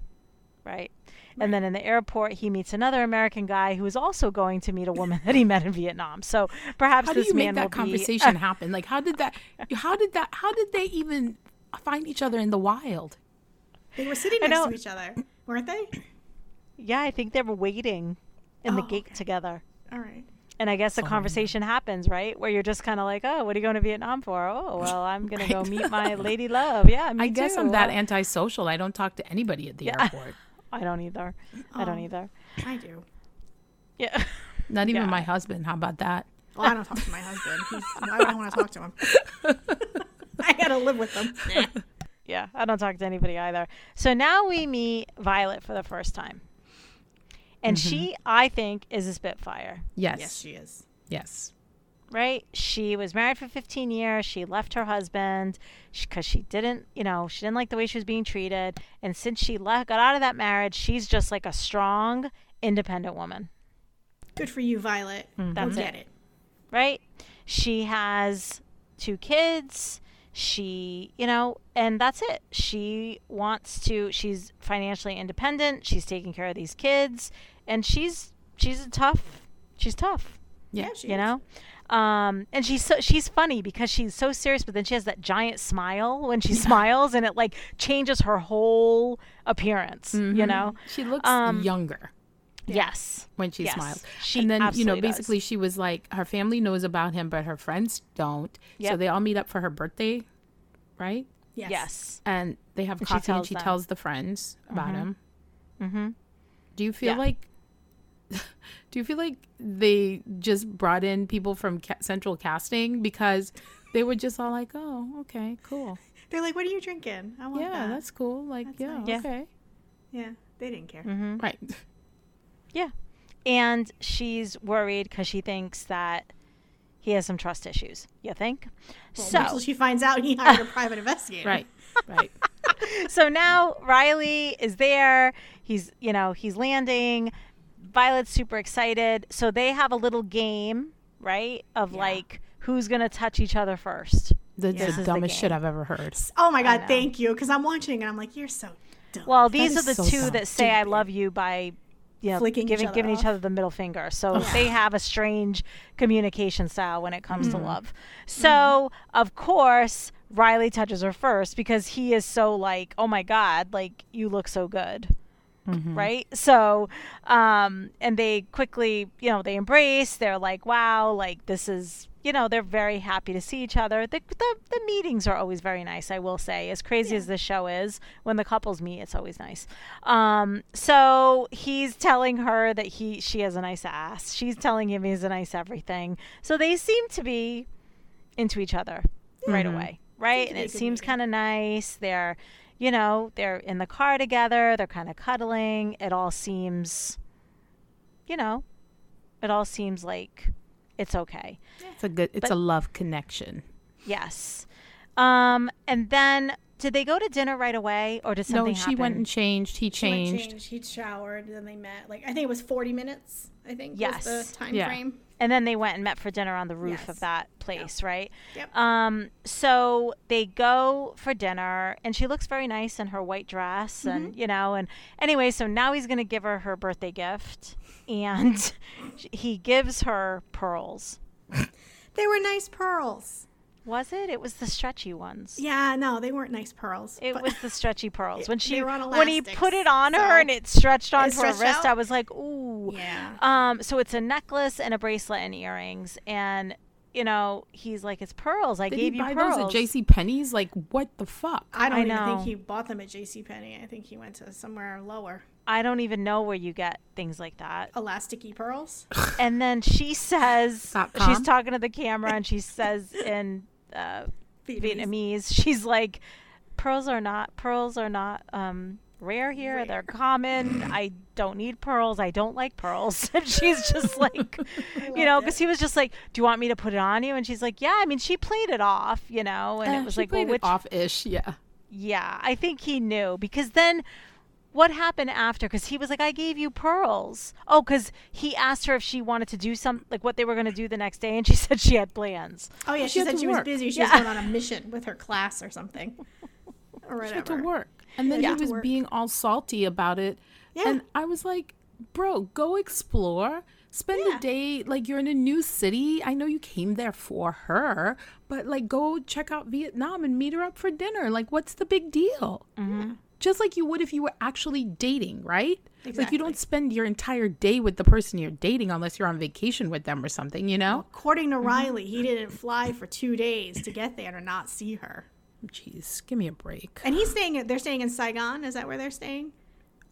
Right? And then in the airport, he meets another American guy who is also going to meet a woman that he met in Vietnam. So perhaps How do this you man make will that conversation happen? Like, how did that? How did that? How did they even find each other in the wild? They were sitting next to each other, weren't they? Yeah, I think they were waiting in the Oh, gate okay. together. All right. And I guess the Oh, conversation happens, right? Where you're just kind of like, oh, what are you going to Vietnam for? Oh, well, I'm going to go meet my lady love. Yeah, me I guess too. I'm that antisocial. I don't talk to anybody at the Yeah. airport. I don't either. I don't Oh. either. I do. Yeah. Not even Yeah. my husband. How about that? Well, I don't talk to my husband. He's, why would I want to talk to him? I gotta live with him. Yeah, I don't talk to anybody either. So now we meet Violet for the first time. And mm-hmm. she, I think, is a Spitfire, Yes. Yes, she is. Yes. right? She was married for 15 years. She left her husband because she didn't, you know, she didn't like the way she was being treated. And since she left, got out of that marriage, she's just like a strong, independent woman. Good for you, Violet. Mm-hmm. That's Go it. get it. right? She has two kids. She, you know, and that's it. She wants to she's financially independent. She's taking care of these kids and she's she's a tough. She's tough. Yeah. she you is. know um and she's so she's funny because she's so serious but then she has that giant smile when she smiles and it like changes her whole appearance you know She looks Um, younger yes when she Yes, smiles. she and then, you know, absolutely does. basically she was like, her family knows about him, but her friends don't. So they all meet up for her birthday, right? Yes. yes And they have And she coffee and tells she them. tells the friends about him. mm-hmm. Do you feel Yeah. like do you feel like they just brought in people from ca- central casting because they were just all like, "Oh, okay, cool. They're like, "What are you drinking?" I want yeah, that. Yeah, that's cool. Like, That's yeah, nice. Okay." yeah. They didn't care. Mm-hmm. Right. yeah and she's worried because she thinks that he has some trust issues you think Well, so wait till she finds out he hired a private investigator. Right. Right. so now Riley is there. He's, you know, he's landing. Violet's super excited. So they have a little game, right? Of Yeah. like who's going to touch each other first. The, This is the the dumbest shit. I've ever heard. Oh my god, thank you. Because I'm watching and I'm like, "You're so dumb." Well, these are the so two dumb. that say I love you by you know, Flicking each giving other giving each other the middle finger. So Yeah. they have a strange communication style when it comes Mm-hmm. to love. So, of course, Riley touches her first because he is so like, "Oh my god, like you look so good." Mm-hmm. right? So um and they quickly you know they embrace they're like wow like this is you know they're very happy to see each other. The the, the meetings are always very nice i will say. As crazy as the show is when the couples meet it's always nice. Um so he's telling her that he she has a nice ass. She's telling him he's a nice everything. So they seem to be into each other right away right? And it seems kind of nice. They're you know they're in the car together they're kind of cuddling it all seems you know it all seems like it's okay It's a good. It's But- a love connection. yes um and then did they go to dinner right away or did something no, she happen? went and changed. He She went changed. changed. He showered. Then they met. Like I think it was 40 minutes. I think Yes. was the time Yeah. frame. And then they went and met for dinner on the roof Yes. of that place right Yep. um so they go for dinner and she looks very nice in her white dress and Mm-hmm. you know and anyway so now he's going to give her her birthday gift and he gives her pearls They were nice pearls. Was it it was the stretchy ones Yeah, no, they weren't nice pearls. it was the stretchy pearls when she were when he put it on her and it stretched onto her stretched wrist out? i was like ooh Yeah. Um, so it's a necklace and a bracelet and earrings, and you know he's like, "It's pearls. I Did gave he you buy pearls." those at J.C. Penney's? Like, what the fuck? I don't I even know. think he bought them at J.C. Penney. I think he went to somewhere lower. I don't even know where you get things like that. Elasticy pearls. And then she says, she's talking to the camera, and she says in uh, Vietnamese, she's like, "Pearls are not pearls are not um, rare here. Rare. They're common. I don't need pearls. I don't like pearls." And she's just like, you know, because he was just like, "Do you want me to put it on you?" And she's like, "Yeah." I mean, she played it off, you know, and Eh, it was like, "Well, played it which?" off-ish. Yeah. Yeah, I think he knew because then. What happened after? Because he was like, "I gave you pearls." Oh, because he asked her if she wanted to do some, like what they were going to do the next day, and she said she had plans. Oh yeah, she she, said to she was busy. She Yeah. was going on a mission with her class or something, or She whatever. had to work. And then Yeah. he was being all salty about it. Yeah. And I was like, bro, go explore. Spend Yeah. the day like you're in a new city. I know you came there for her, but like go check out Vietnam and meet her up for dinner. Like, what's the big deal? Mm-hmm. Just like you would if you were actually dating, right? Exactly. Like you don't spend your entire day with the person you're dating unless you're on vacation with them or something, you know? According to mm-hmm. Riley, he didn't fly for two days to get there to not see her. Jeez, give me a break. And he's staying. They're staying in Saigon. Is that where they're staying?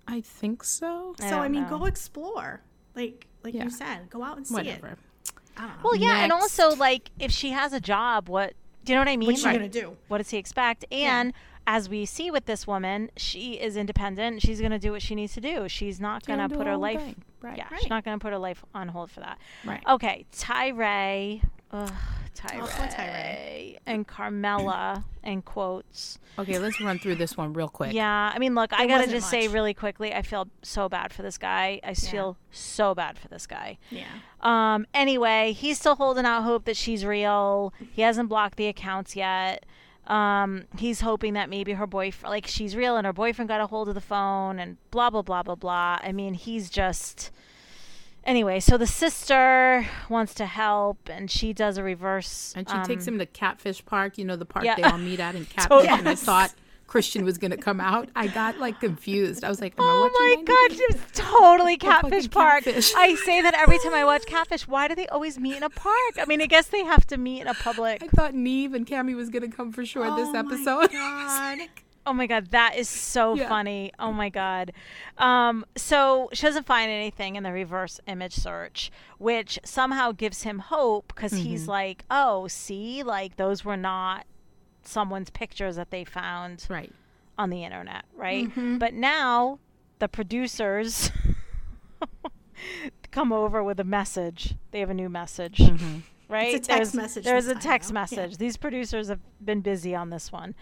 I think so. I so I mean, know. go explore. Like like Yeah. you said, go out and see Whatever. it. I. Well, yeah, and also like if she has a job, what do you know what I mean? What's she Like, gonna do? What does he expect? And as we see with this woman, she is independent. She's going to do what she needs to do. She's not going to put her her life. thing. Right. Yeah, she's not going to put her life on hold for that. Right. Okay, Tyree. Ugh, Tyree. Oh, Tyree. And Carmela, in quotes. Okay, let's run through this one real quick. Yeah, I mean, look, I got to wasn't just say really quickly, I feel so bad for this guy. I Yeah. feel so bad for this guy. Yeah. Um, anyway, he's still holding out hope that she's real. He hasn't blocked the accounts yet. Um, he's hoping that maybe her boyfriend, like she's real and her boyfriend got a hold of the phone and blah, blah, blah, blah, blah. I mean, he's just, anyway, so the sister wants to help, and she does a reverse. And she takes um, him to Catfish Park, you know, the park Yeah. they all meet at in Catfish. And I thought Christian was going to come out. I got like confused. I was like, Oh my 90 god, it's totally Catfish Park. Catfish. I say that every time I watch Catfish. Why do they always meet in a park? I mean, I guess they have to meet in a public. I thought Nev and Kamie was going to come for sure this Oh my episode. God. Oh my god, that is so Yeah. funny. Oh my god. Um, so she doesn't find anything in the reverse image search, which somehow gives him hope because he's like, oh, see, like those were not someone's pictures that they found right. on the internet, right? But now the producers come over with a message. They have a new message, right? It's a text there's, message There's a time, text though. Yeah. message. These producers have been busy on this one.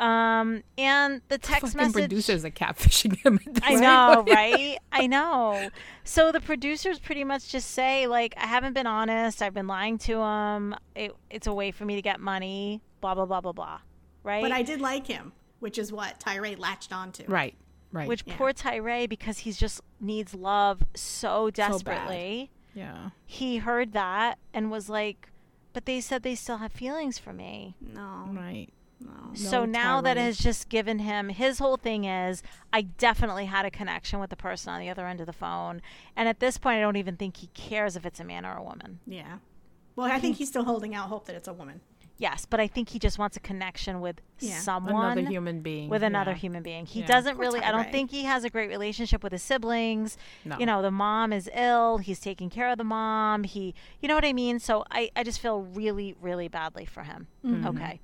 Um, and the text Fucking message. producers are catfishing him. I know, right? I know. So the producers pretty much just say, like, I haven't been honest. I've been lying to him. It, it's a way for me to get money. Blah blah blah blah blah. Right? But I did like him, which is what Tyree latched onto. Right. Right. Which Yeah. poor Tyree, because he's just needs love so desperately. yeah. he heard that and was like, "But they said they still have feelings for me." No, Right. no. so now that Tyree. has just given him his whole thing is I definitely had a connection with the person on the other end of the phone, and at this point, I don't even think he cares if it's a man or a woman. Yeah. Well, I think he's still holding out hope that it's a woman. Yes, but I think he just wants a connection with Yeah. someone. Another human being. with another yeah. human being. He Yeah. doesn't Poor really I don't think he has a great relationship with his siblings. No. You know, the mom is ill, he's taking care of the mom. He you know what I mean? So I I just feel really really badly for him. Okay.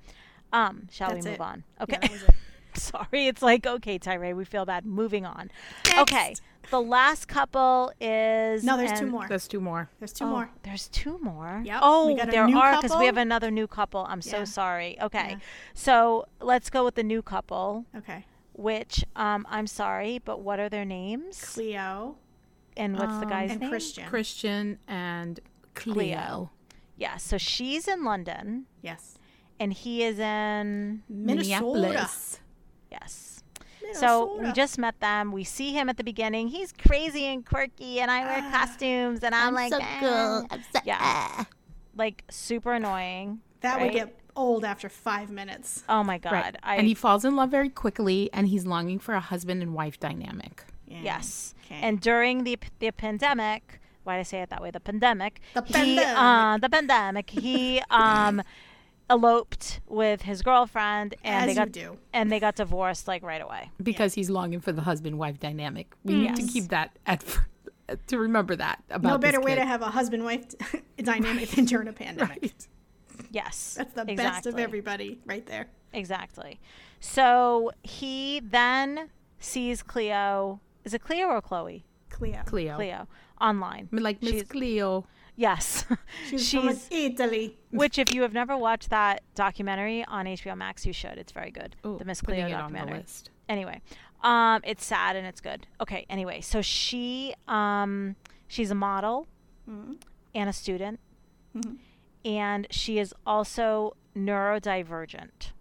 Um, shall That's we move it. on? Okay. it. Sorry, it's like okay, Tyree, we feel bad. Moving on. Okay. Next. The last couple is No, there's two more. There's two more. There's two Oh, more. There's two more. Yep, Oh, we got a there new are because we have another new couple. I'm so sorry. Okay, Yeah. so let's go with the new couple Okay. which um, I'm sorry, but what are their names? Cleo And what's the Um, guy's and name? Christian. Christian and Cleo. Cleo. Yeah, so she's in London Yes. and he is in Minnesota. Minneapolis. yes. So we just met them. We see him at the beginning. He's crazy and quirky, and I wear Ah, costumes, and I'm, like, "Ah." yeah, like super annoying. that would get old after five minutes. Oh my god! Right. I and he falls in love very quickly, and he's longing for a husband and wife dynamic. Yeah. Yes. Okay. And during the the pandemic, why did I say it that way? The pandemic. The He, pandemic. uh, the pandemic. He um eloped with his girlfriend, and As they you got do. and they got divorced like right away. because he's longing for the husband wife dynamic. We need to keep that at to remember that about no this better way to have a husband wife dynamic than during a pandemic. right. Yes, That's the best of everybody right there. Exactly. So he then sees Cleo. Is it Cleo or Chloe? Cleo. Cleo. Cleo online. Like Miss Cleo. Yes, She's, from Italy. Which, if you have never watched that documentary on HBO Max, you should. It's very good. Ooh, the Miss Cleo it on the documentary. list. Anyway, um, it's sad and it's good. Okay. Anyway, so she, um, she's a model and a student, and she is also neurodivergent.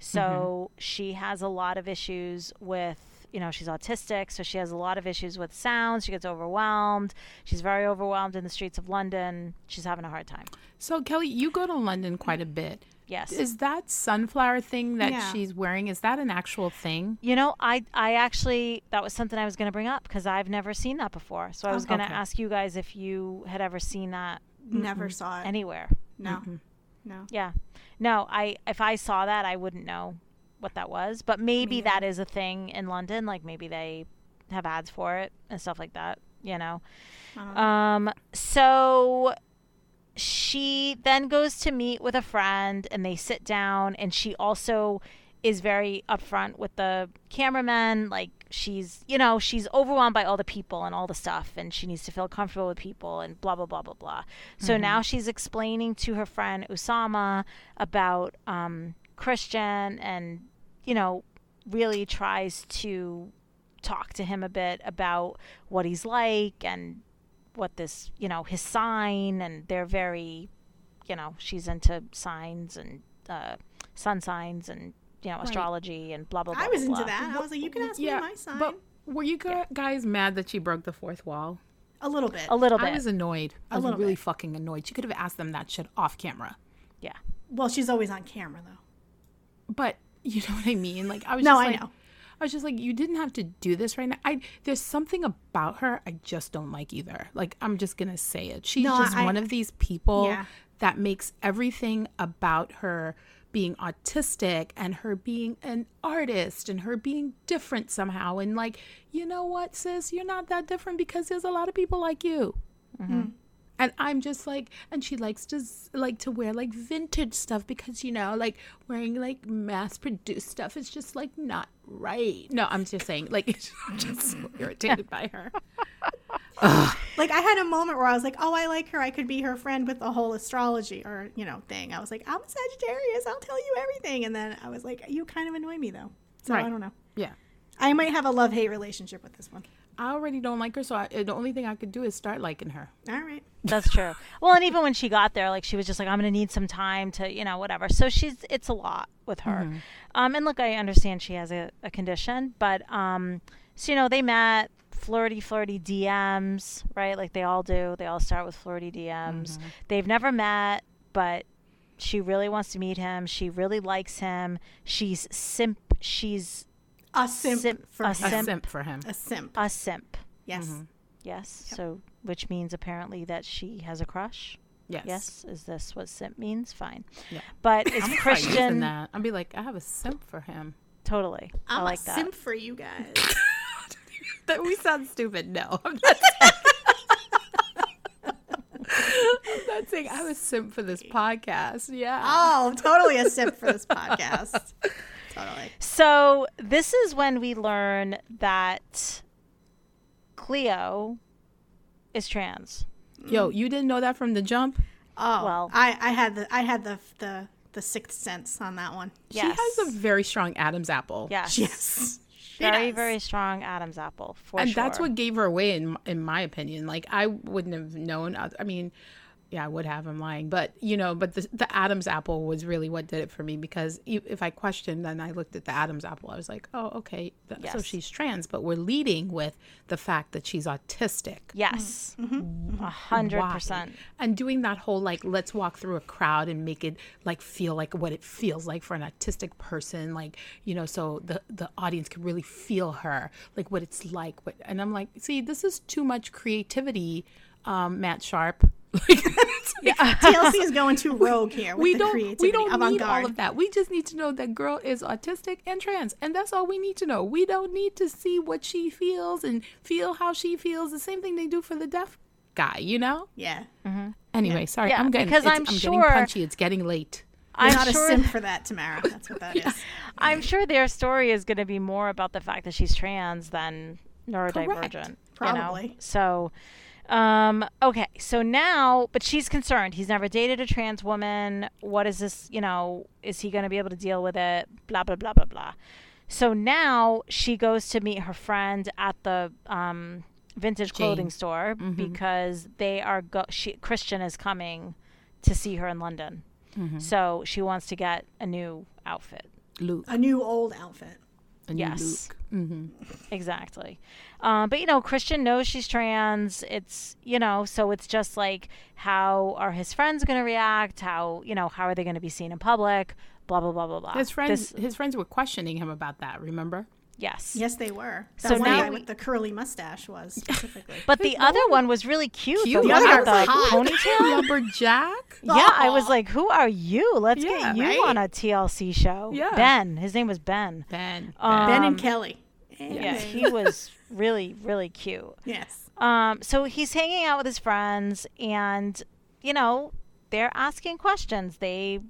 So she has a lot of issues with, you know, she's autistic, so she has a lot of issues with sounds. She gets overwhelmed. She's very overwhelmed in the streets of London. She's having a hard time. So Kelly, you go to London quite a bit. Yes. Is that sunflower thing that Yeah. she's wearing? Is that an actual thing? You know, I I actually that was something I was going to bring up because I've never seen that before. So I was Oh, going to okay. ask you guys if you had ever seen that Never saw it. anywhere. no. Mm-hmm. No. Yeah. No, I if I saw that I wouldn't know what that was, but maybe Me that is a thing in London like maybe they have ads for it and stuff like that, you know. Don't. Um so she then goes to meet with a friend and they sit down and she also is very upfront with the cameraman like she's you know she's overwhelmed by all the people and all the stuff and she needs to feel comfortable with people and blah blah blah blah blah so now she's explaining to her friend usama about um, christian and you know really tries to talk to him a bit about what he's like and what this you know his sign and they're very you know she's into signs and uh, sun signs and you know astrology and blah blah blah I was blah, into blah. that. I was like, you can ask me my sign. But were you gu- guys mad that she broke the fourth wall? A little bit. A little bit. I was annoyed. I was little really bit. fucking annoyed. She could have asked them that shit off camera. yeah. well, she's always on camera though. But you know what I mean? Like I was No, just I like, know. I was just like, you didn't have to do this right now. I there's something about her I just don't like either. Like I'm just gonna say it. She's No, just I- one of these people Yeah. that makes everything about her being autistic and her being an artist and her being different somehow. And like, you know what, sis, you're not that different because there's a lot of people like you. Mm-hmm. And I'm just like, and she likes to like to wear like vintage stuff because you know, like wearing like mass produced stuff is just like not right. No, I'm just saying, like, I'm just so irritated by her. Like I had a moment where I was like, "Oh, I like her. I could be her friend with the whole astrology or you know thing." I was like, "I'm a Sagittarius. I'll tell you everything." And then I was like, "You kind of annoy me though." So Right. I don't know. Yeah, I might have a love hate relationship with this one. I already don't like her, so I, the only thing I could do is start liking her. All right. That's true. Well, and even when she got there, like she was just like, I'm going to need some time to, you know, whatever. So she's, it's a lot with her. Mm-hmm. Um, and look, I understand she has a, a condition, but, um, so, you know, they met flirty, flirty DMs, right? Like they all do. They all start with flirty DMs. Mm-hmm. They've never met, but she really wants to meet him. She really likes him. She's simp. She's A simp, Simp- for a him. A Simp. simp for him. A simp. a simp. Yes. Mm-hmm. Yes. So, which means apparently that she has a crush. Yes. Yes. Is this what simp means? Fine. Yeah. But it's I'm gonna start using Christian. that. I'll be like, I have a simp for him. Totally. i I'm like a that. simp for you guys. That we sound stupid. No, I'm not. saying- I'm not saying I'm a simp for this podcast. Yeah. oh, totally a simp for this podcast. Totally. So this is when we learn that Cleo is trans. Yo, you didn't know that from the jump? Oh, Well- I, I had the I had the the the sixth sense on that one. Yes. She has a very strong Adam's apple. Yes. Yes. She Very, does. very strong Adam's apple for and sure. that's what gave her away in in my opinion like i wouldn't have known i I mean yeah i would have i'm lying but you know but the, the adam's apple was really what did it for me because if i questioned and i looked at the adam's apple i was like oh okay th- so she's trans but we're leading with the fact that she's autistic Yes. Mm-hmm. A hundred percent. and doing that whole like let's walk through a crowd and make it like feel like what it feels like for an autistic person like you know so the the audience can really feel her like what it's like what and i'm like see this is too much creativity um matt sharp like, it's like, TLC is going too rogue here with we don't creativity. we don't need avant-garde. all of that we just need to know that girl is autistic and trans and that's all we need to know we don't need to see what she feels and feel how she feels the same thing they do for the deaf guy you know Yeah. Mm-hmm. Anyway, sorry, Yeah, I'm getting because I'm I'm sure- getting punchy. It's getting late. You're I'm not sure. a simp for that, Tamara. That's what that is. I'm sure their story is going to be more about the fact that she's trans than neurodivergent. you know? Probably. So, um, okay. So now, but she's concerned. He's never dated a trans woman. What is this? You know, is he going to be able to deal with it? Blah blah blah blah blah. So now she goes to meet her friend at the um, vintage clothing Jane. store because they are go- she Christian is coming to see her in London. So she wants to get a new outfit. Luke. A new old outfit. A Yes. Luke. hmm Exactly. Um, but you know, Christian knows she's trans. It's you know, so it's just like how are his friends going to react? How you know, how are they going to be seen in public? Blah blah blah blah blah. His friends, This- his friends were questioning him about that. Remember? Yes. Yes, they were. That So one now guy we- with the curly mustache was specifically. But the no other one- one was really cute. Cute. The The one other with the was hot. ponytail. Lumberjack. Yeah, I was like, "Who are you? Let's Yeah, get you right? on a TLC show." Yeah. Ben. His name was Ben. Ben. Um, ben and Kelly. And Yeah, he was really, really cute. yes. Um, so he's hanging out with his friends, and you know they're asking questions. They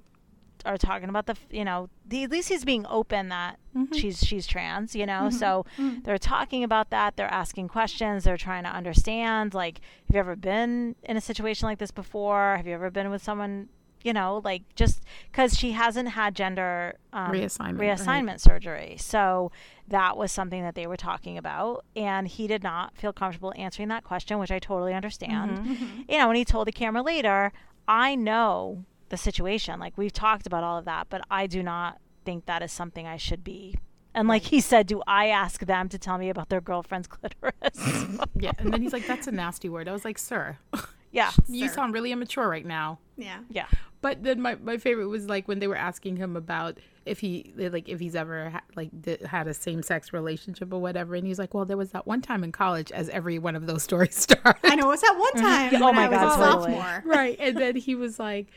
are talking about the, you know, the, at least he's being open that she's she's trans. You know, so they're talking about that. They're asking questions. They're trying to understand. Like, have you ever been in a situation like this before? Have you ever been with someone? You know, like just because she hasn't had gender um, Reassignment, right. reassignment surgery. So that was something that they were talking about. And he did not feel comfortable answering that question, which I totally understand. Mm-hmm. You know, and he told the camera later, I know the situation. Like we've talked about all of that, but I do not think that is something I should be And like he said, do I ask them to tell me about their girlfriend's clitoris? Yeah, and then he's like, "That's a nasty word." I was like, "Sir, yeah. you Sir. sound really immature right now." Yeah. Yeah. But then my, my favorite was like when they were asking him about if he like if he's ever ha- like did, had a same sex relationship or whatever, and he's like, "Well, there was that one time in college, as every one of those stories start." I know. It was that one mm-hmm. time Oh my I was God, a totally. sophomore. right, and then he was like,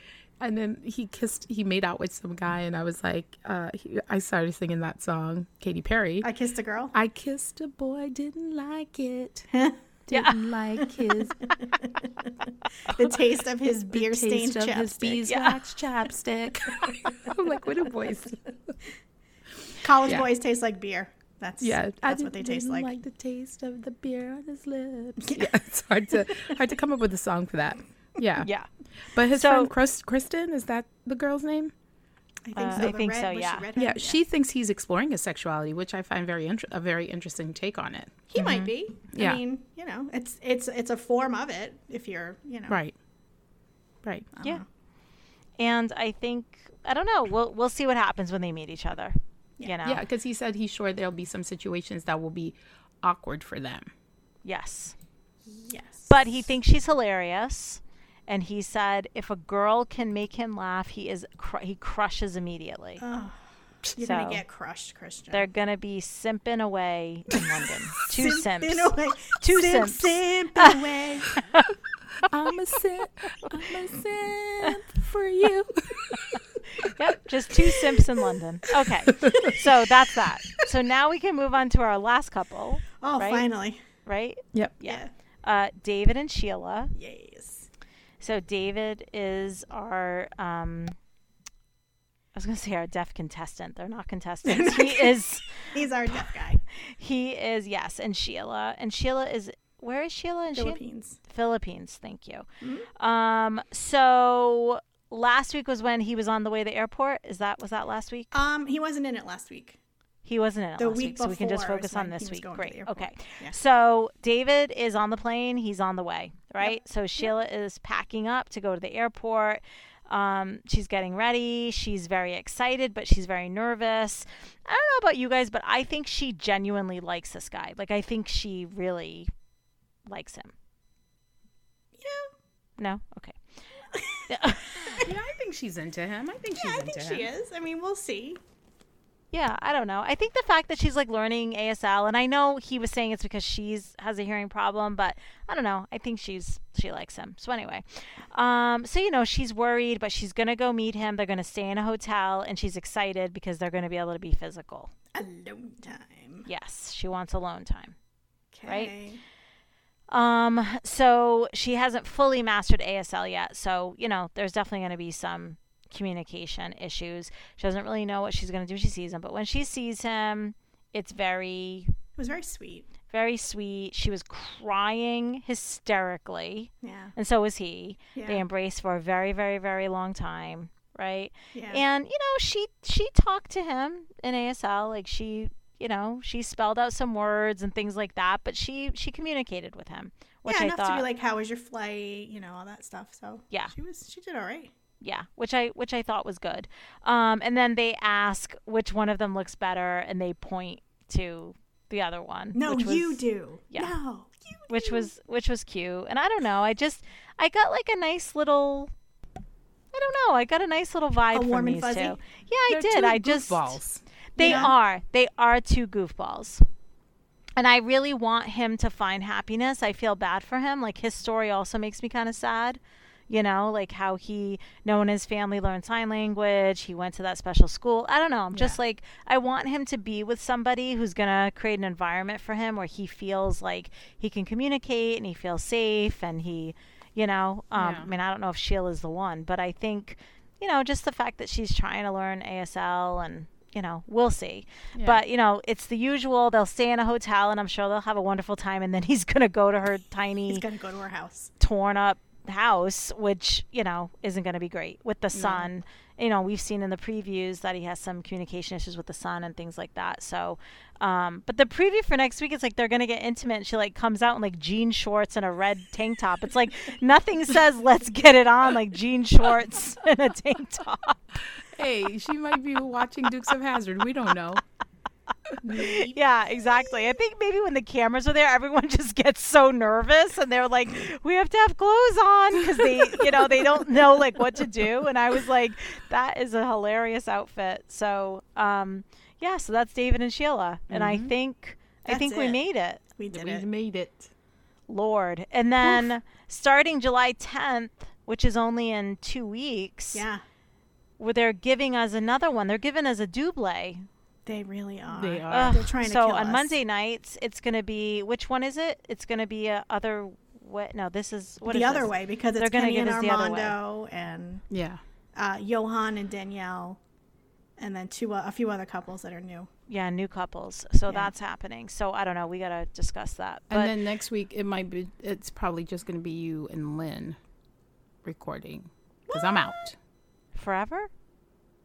and then he kissed, he made out with some guy, and I was like, uh, he, I started singing that song, Katy Perry. I kissed a girl. I kissed a boy, didn't like it. Didn't like his the taste of his beer stained taste of his chapstick. beeswax chapstick. I'm like, what a voice. College Yeah. boys taste like beer. That's Yeah, That's what they taste like. Like the taste of the beer on his lips. Yeah, it's hard to hard to come up with a song for that. Yeah, Yeah. But his So- friend Chris, Kristen is that the girl's name? I think Uh, so. I think red- so, was she yeah. redheaded? Yeah, she thinks he's exploring his sexuality, which I find very inter- a very interesting take on it. He might be. Yeah. I mean, you know, it's it's it's a form of it. If you're, you know, Right. Right. Yeah. And I think I don't know. We'll we'll see what happens when they meet each other. You know. Yeah, because he said he's sure there'll be some situations that will be awkward for them. Yes. Yes. But he thinks she's hilarious. And he said if a girl can make him laugh, he is cr- he crushes immediately. Oh, you're So- gonna get crushed, Christian. They're gonna be simping away in London. Two simps. Simping away. Two Simp, simps. simping away. I'm a simp. I'm a simp for you. Yep, just two simps in London. Okay, so that's that. So now we can move on to our last couple, Oh, Right? finally. right? Yep. Yeah. Uh, David and Sheila. Yes. So David is our um I was gonna say our deaf contestant. They're not contestants. he is He's our deaf guy. he is yes, and Sheila. And Sheila is where is Sheila? And Philippines. Philippines, thank you. Mm-hmm. Um so last week was when he was on the way to the airport. Is that was that last week? Um, he wasn't in it last week. He wasn't in it The last week so we can just focus on this week. going to Great. Okay. Yeah. So David is on the plane. He's on the way, right? So Sheila is packing up to go to the airport. Um, she's getting ready. She's very excited, but she's very nervous. I don't know about you guys, but I think she genuinely likes this guy. Like, I think she really likes him. Yeah. No? Okay. Yeah, I think she's into him. I think she's Yeah, I into think him. she is. I mean, we'll see. Yeah, I don't know. I think the fact that she's like learning ASL, and I know he was saying it's because she's has a hearing problem, but I don't know. I think she's she likes him. So anyway, um, so you know she's worried, but she's gonna go meet him. They're gonna stay in a hotel, and she's excited because they're gonna be able to be physical. Alone time. Yes, she wants alone time. Okay. Right? Um, so she hasn't fully mastered ASL yet. So, you know, there's definitely going to be some communication issues. She doesn't really know what she's going to do when she sees him, but when she sees him, it's very, It was very sweet. very sweet. She was crying hysterically, Yeah. and so was he. Yeah. They embraced for a very, very, very long time, right? Yeah. And you know, she she talked to him in ASL, like she, you know, she spelled out some words and things like that, but she she communicated with him, which yeah, I enough thought to be like, how was your flight? You know, all that stuff. So Yeah. she was. She did all right. Yeah, which I which I thought was good. Um, and then they ask which one of them looks better, and they point to the other one. No, which was, you do. yeah. No, you. Which do. was which was cute, and I don't know. I just I got like a nice little. I don't know. I got a nice little vibe from warm and these fuzzy? two. Yeah, I They're did. two I just goofballs. They Yeah. are. They are two goofballs. And I really want him to find happiness. I feel bad for him. Like his story also makes me kind of sad. You know, like how he, knowing his family learned sign language, he went to that special school. I don't know. I'm just like, I want him to be with somebody who's going to create an environment for him where he feels like he can communicate and he feels safe and he, you know, um, Yeah. I mean, I don't know if Sheila's the one, but I think, you know, just the fact that she's trying to learn ASL and, you know, we'll see. Yeah. But, you know, it's the usual. They'll stay in a hotel and I'm sure they'll have a wonderful time. And then he's going to go to her tiny, He's gonna go to her house. torn up house, which, you know, isn't going to be great with the son. You know, we've seen in the previews that he has some communication issues with the son and things like that. So, um, but the preview for next week is like they're going to get intimate. And she like comes out in like jean shorts and a red tank top. It's like nothing says let's get it on like jean shorts and a tank top. Hey, she might be watching Dukes of Hazzard. We don't know. Yeah, exactly. I think maybe when the cameras are there, everyone just gets so nervous and they're like, "We have to have clothes on" because they, you know, they don't know like what to do. And I was like, "That is a hilarious outfit." So, um, yeah, so that's David and Sheila, and I think I That's think we made it. We did we it. made it. Lord. And then starting July 10th, which is only in two weeks, Yeah, where they're giving us another one. They're giving us a double. They really are. They are. Ugh, They're trying to so on us. Monday nights, it's going to be which one is it? It's going to be a other what? No, this is what the is other this? way because They're it's gonna Kenny give and us the other way. Armando and Yeah. uh, Yohan and Daniele, and then two uh, a few other couples that are new. Yeah, new couples. So Yeah. that's happening. So I don't know. We got to discuss that. But And then next week it might be. It's probably just going to be you and Lynn recording because I'm out. forever.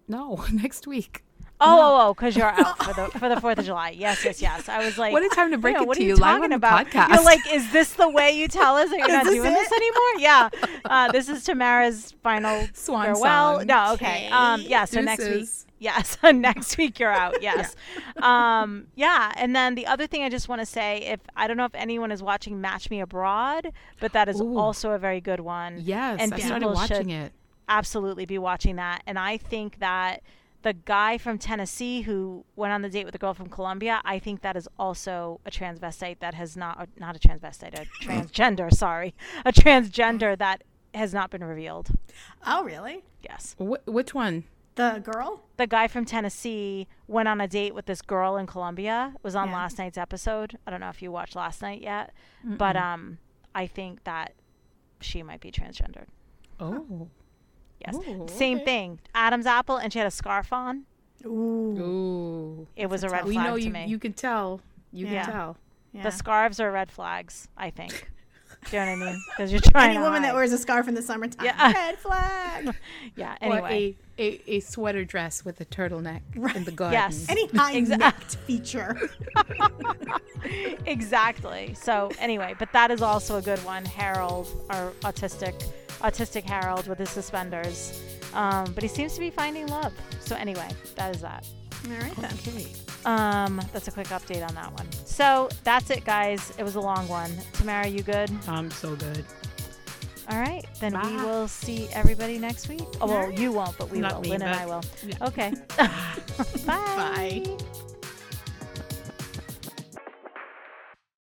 No, next week. Oh, oh, oh, because you're out for the for the Fourth of July. Yes, yes, yes. I was like, What a time to break "Yeah, it what to are you you talking about? podcast." You're like, is this the way you tell us that you're not doing this anymore? Yeah. Uh, this is Tamara's final Swan farewell. song. No, okay. Um, yeah. So next week. Deuces. Yes, next week you're out. Yes. um, yeah, and then the other thing I just want to say, if I don't know if anyone is watching Match Me Abroad, but that is Ooh. also a very good one. Yes, and I started people should watching it. absolutely be watching that. And I think that the guy from Tennessee who went on the date with the girl from Colombia, I think that is also a transvestite that has not, or not a transvestite, a transgender, sorry, a transgender that has not been revealed. Oh, really? Yes. Wh- which one? The girl? The guy from Tennessee went on a date with this girl in Colombia. It was on Yeah. last night's episode. I don't know if you watched last night yet, but um, I think that she might be transgendered. Oh. Yes. Ooh, Same okay. thing. Adam's apple, and she had a scarf on. Ooh. Ooh. It was a red a We flag know to you. me. You can tell. You Yeah. can tell. Yeah. The scarves are red flags, I think. Do you know what I mean? Because you're trying Any to woman that wears a scarf in the summertime. Yeah. Red flag. Yeah. Or Anyway. a, a, a sweater dress with a turtleneck in the garden. Yes. Any high Exa- necked feature. exactly. So anyway, but that is also a good one. Harold, our autistic, autistic Harold with his suspenders. Um, but he seems to be finding love. So anyway, that is that. All right then. Um, that's a quick update on that one. So that's it, guys. It was a long one. Tamara, you good? I'm so good. All right, then we will see everybody next week. Oh, well, you won't, but we Not will. me, Lynn and I will. yeah. Okay. Bye. Bye.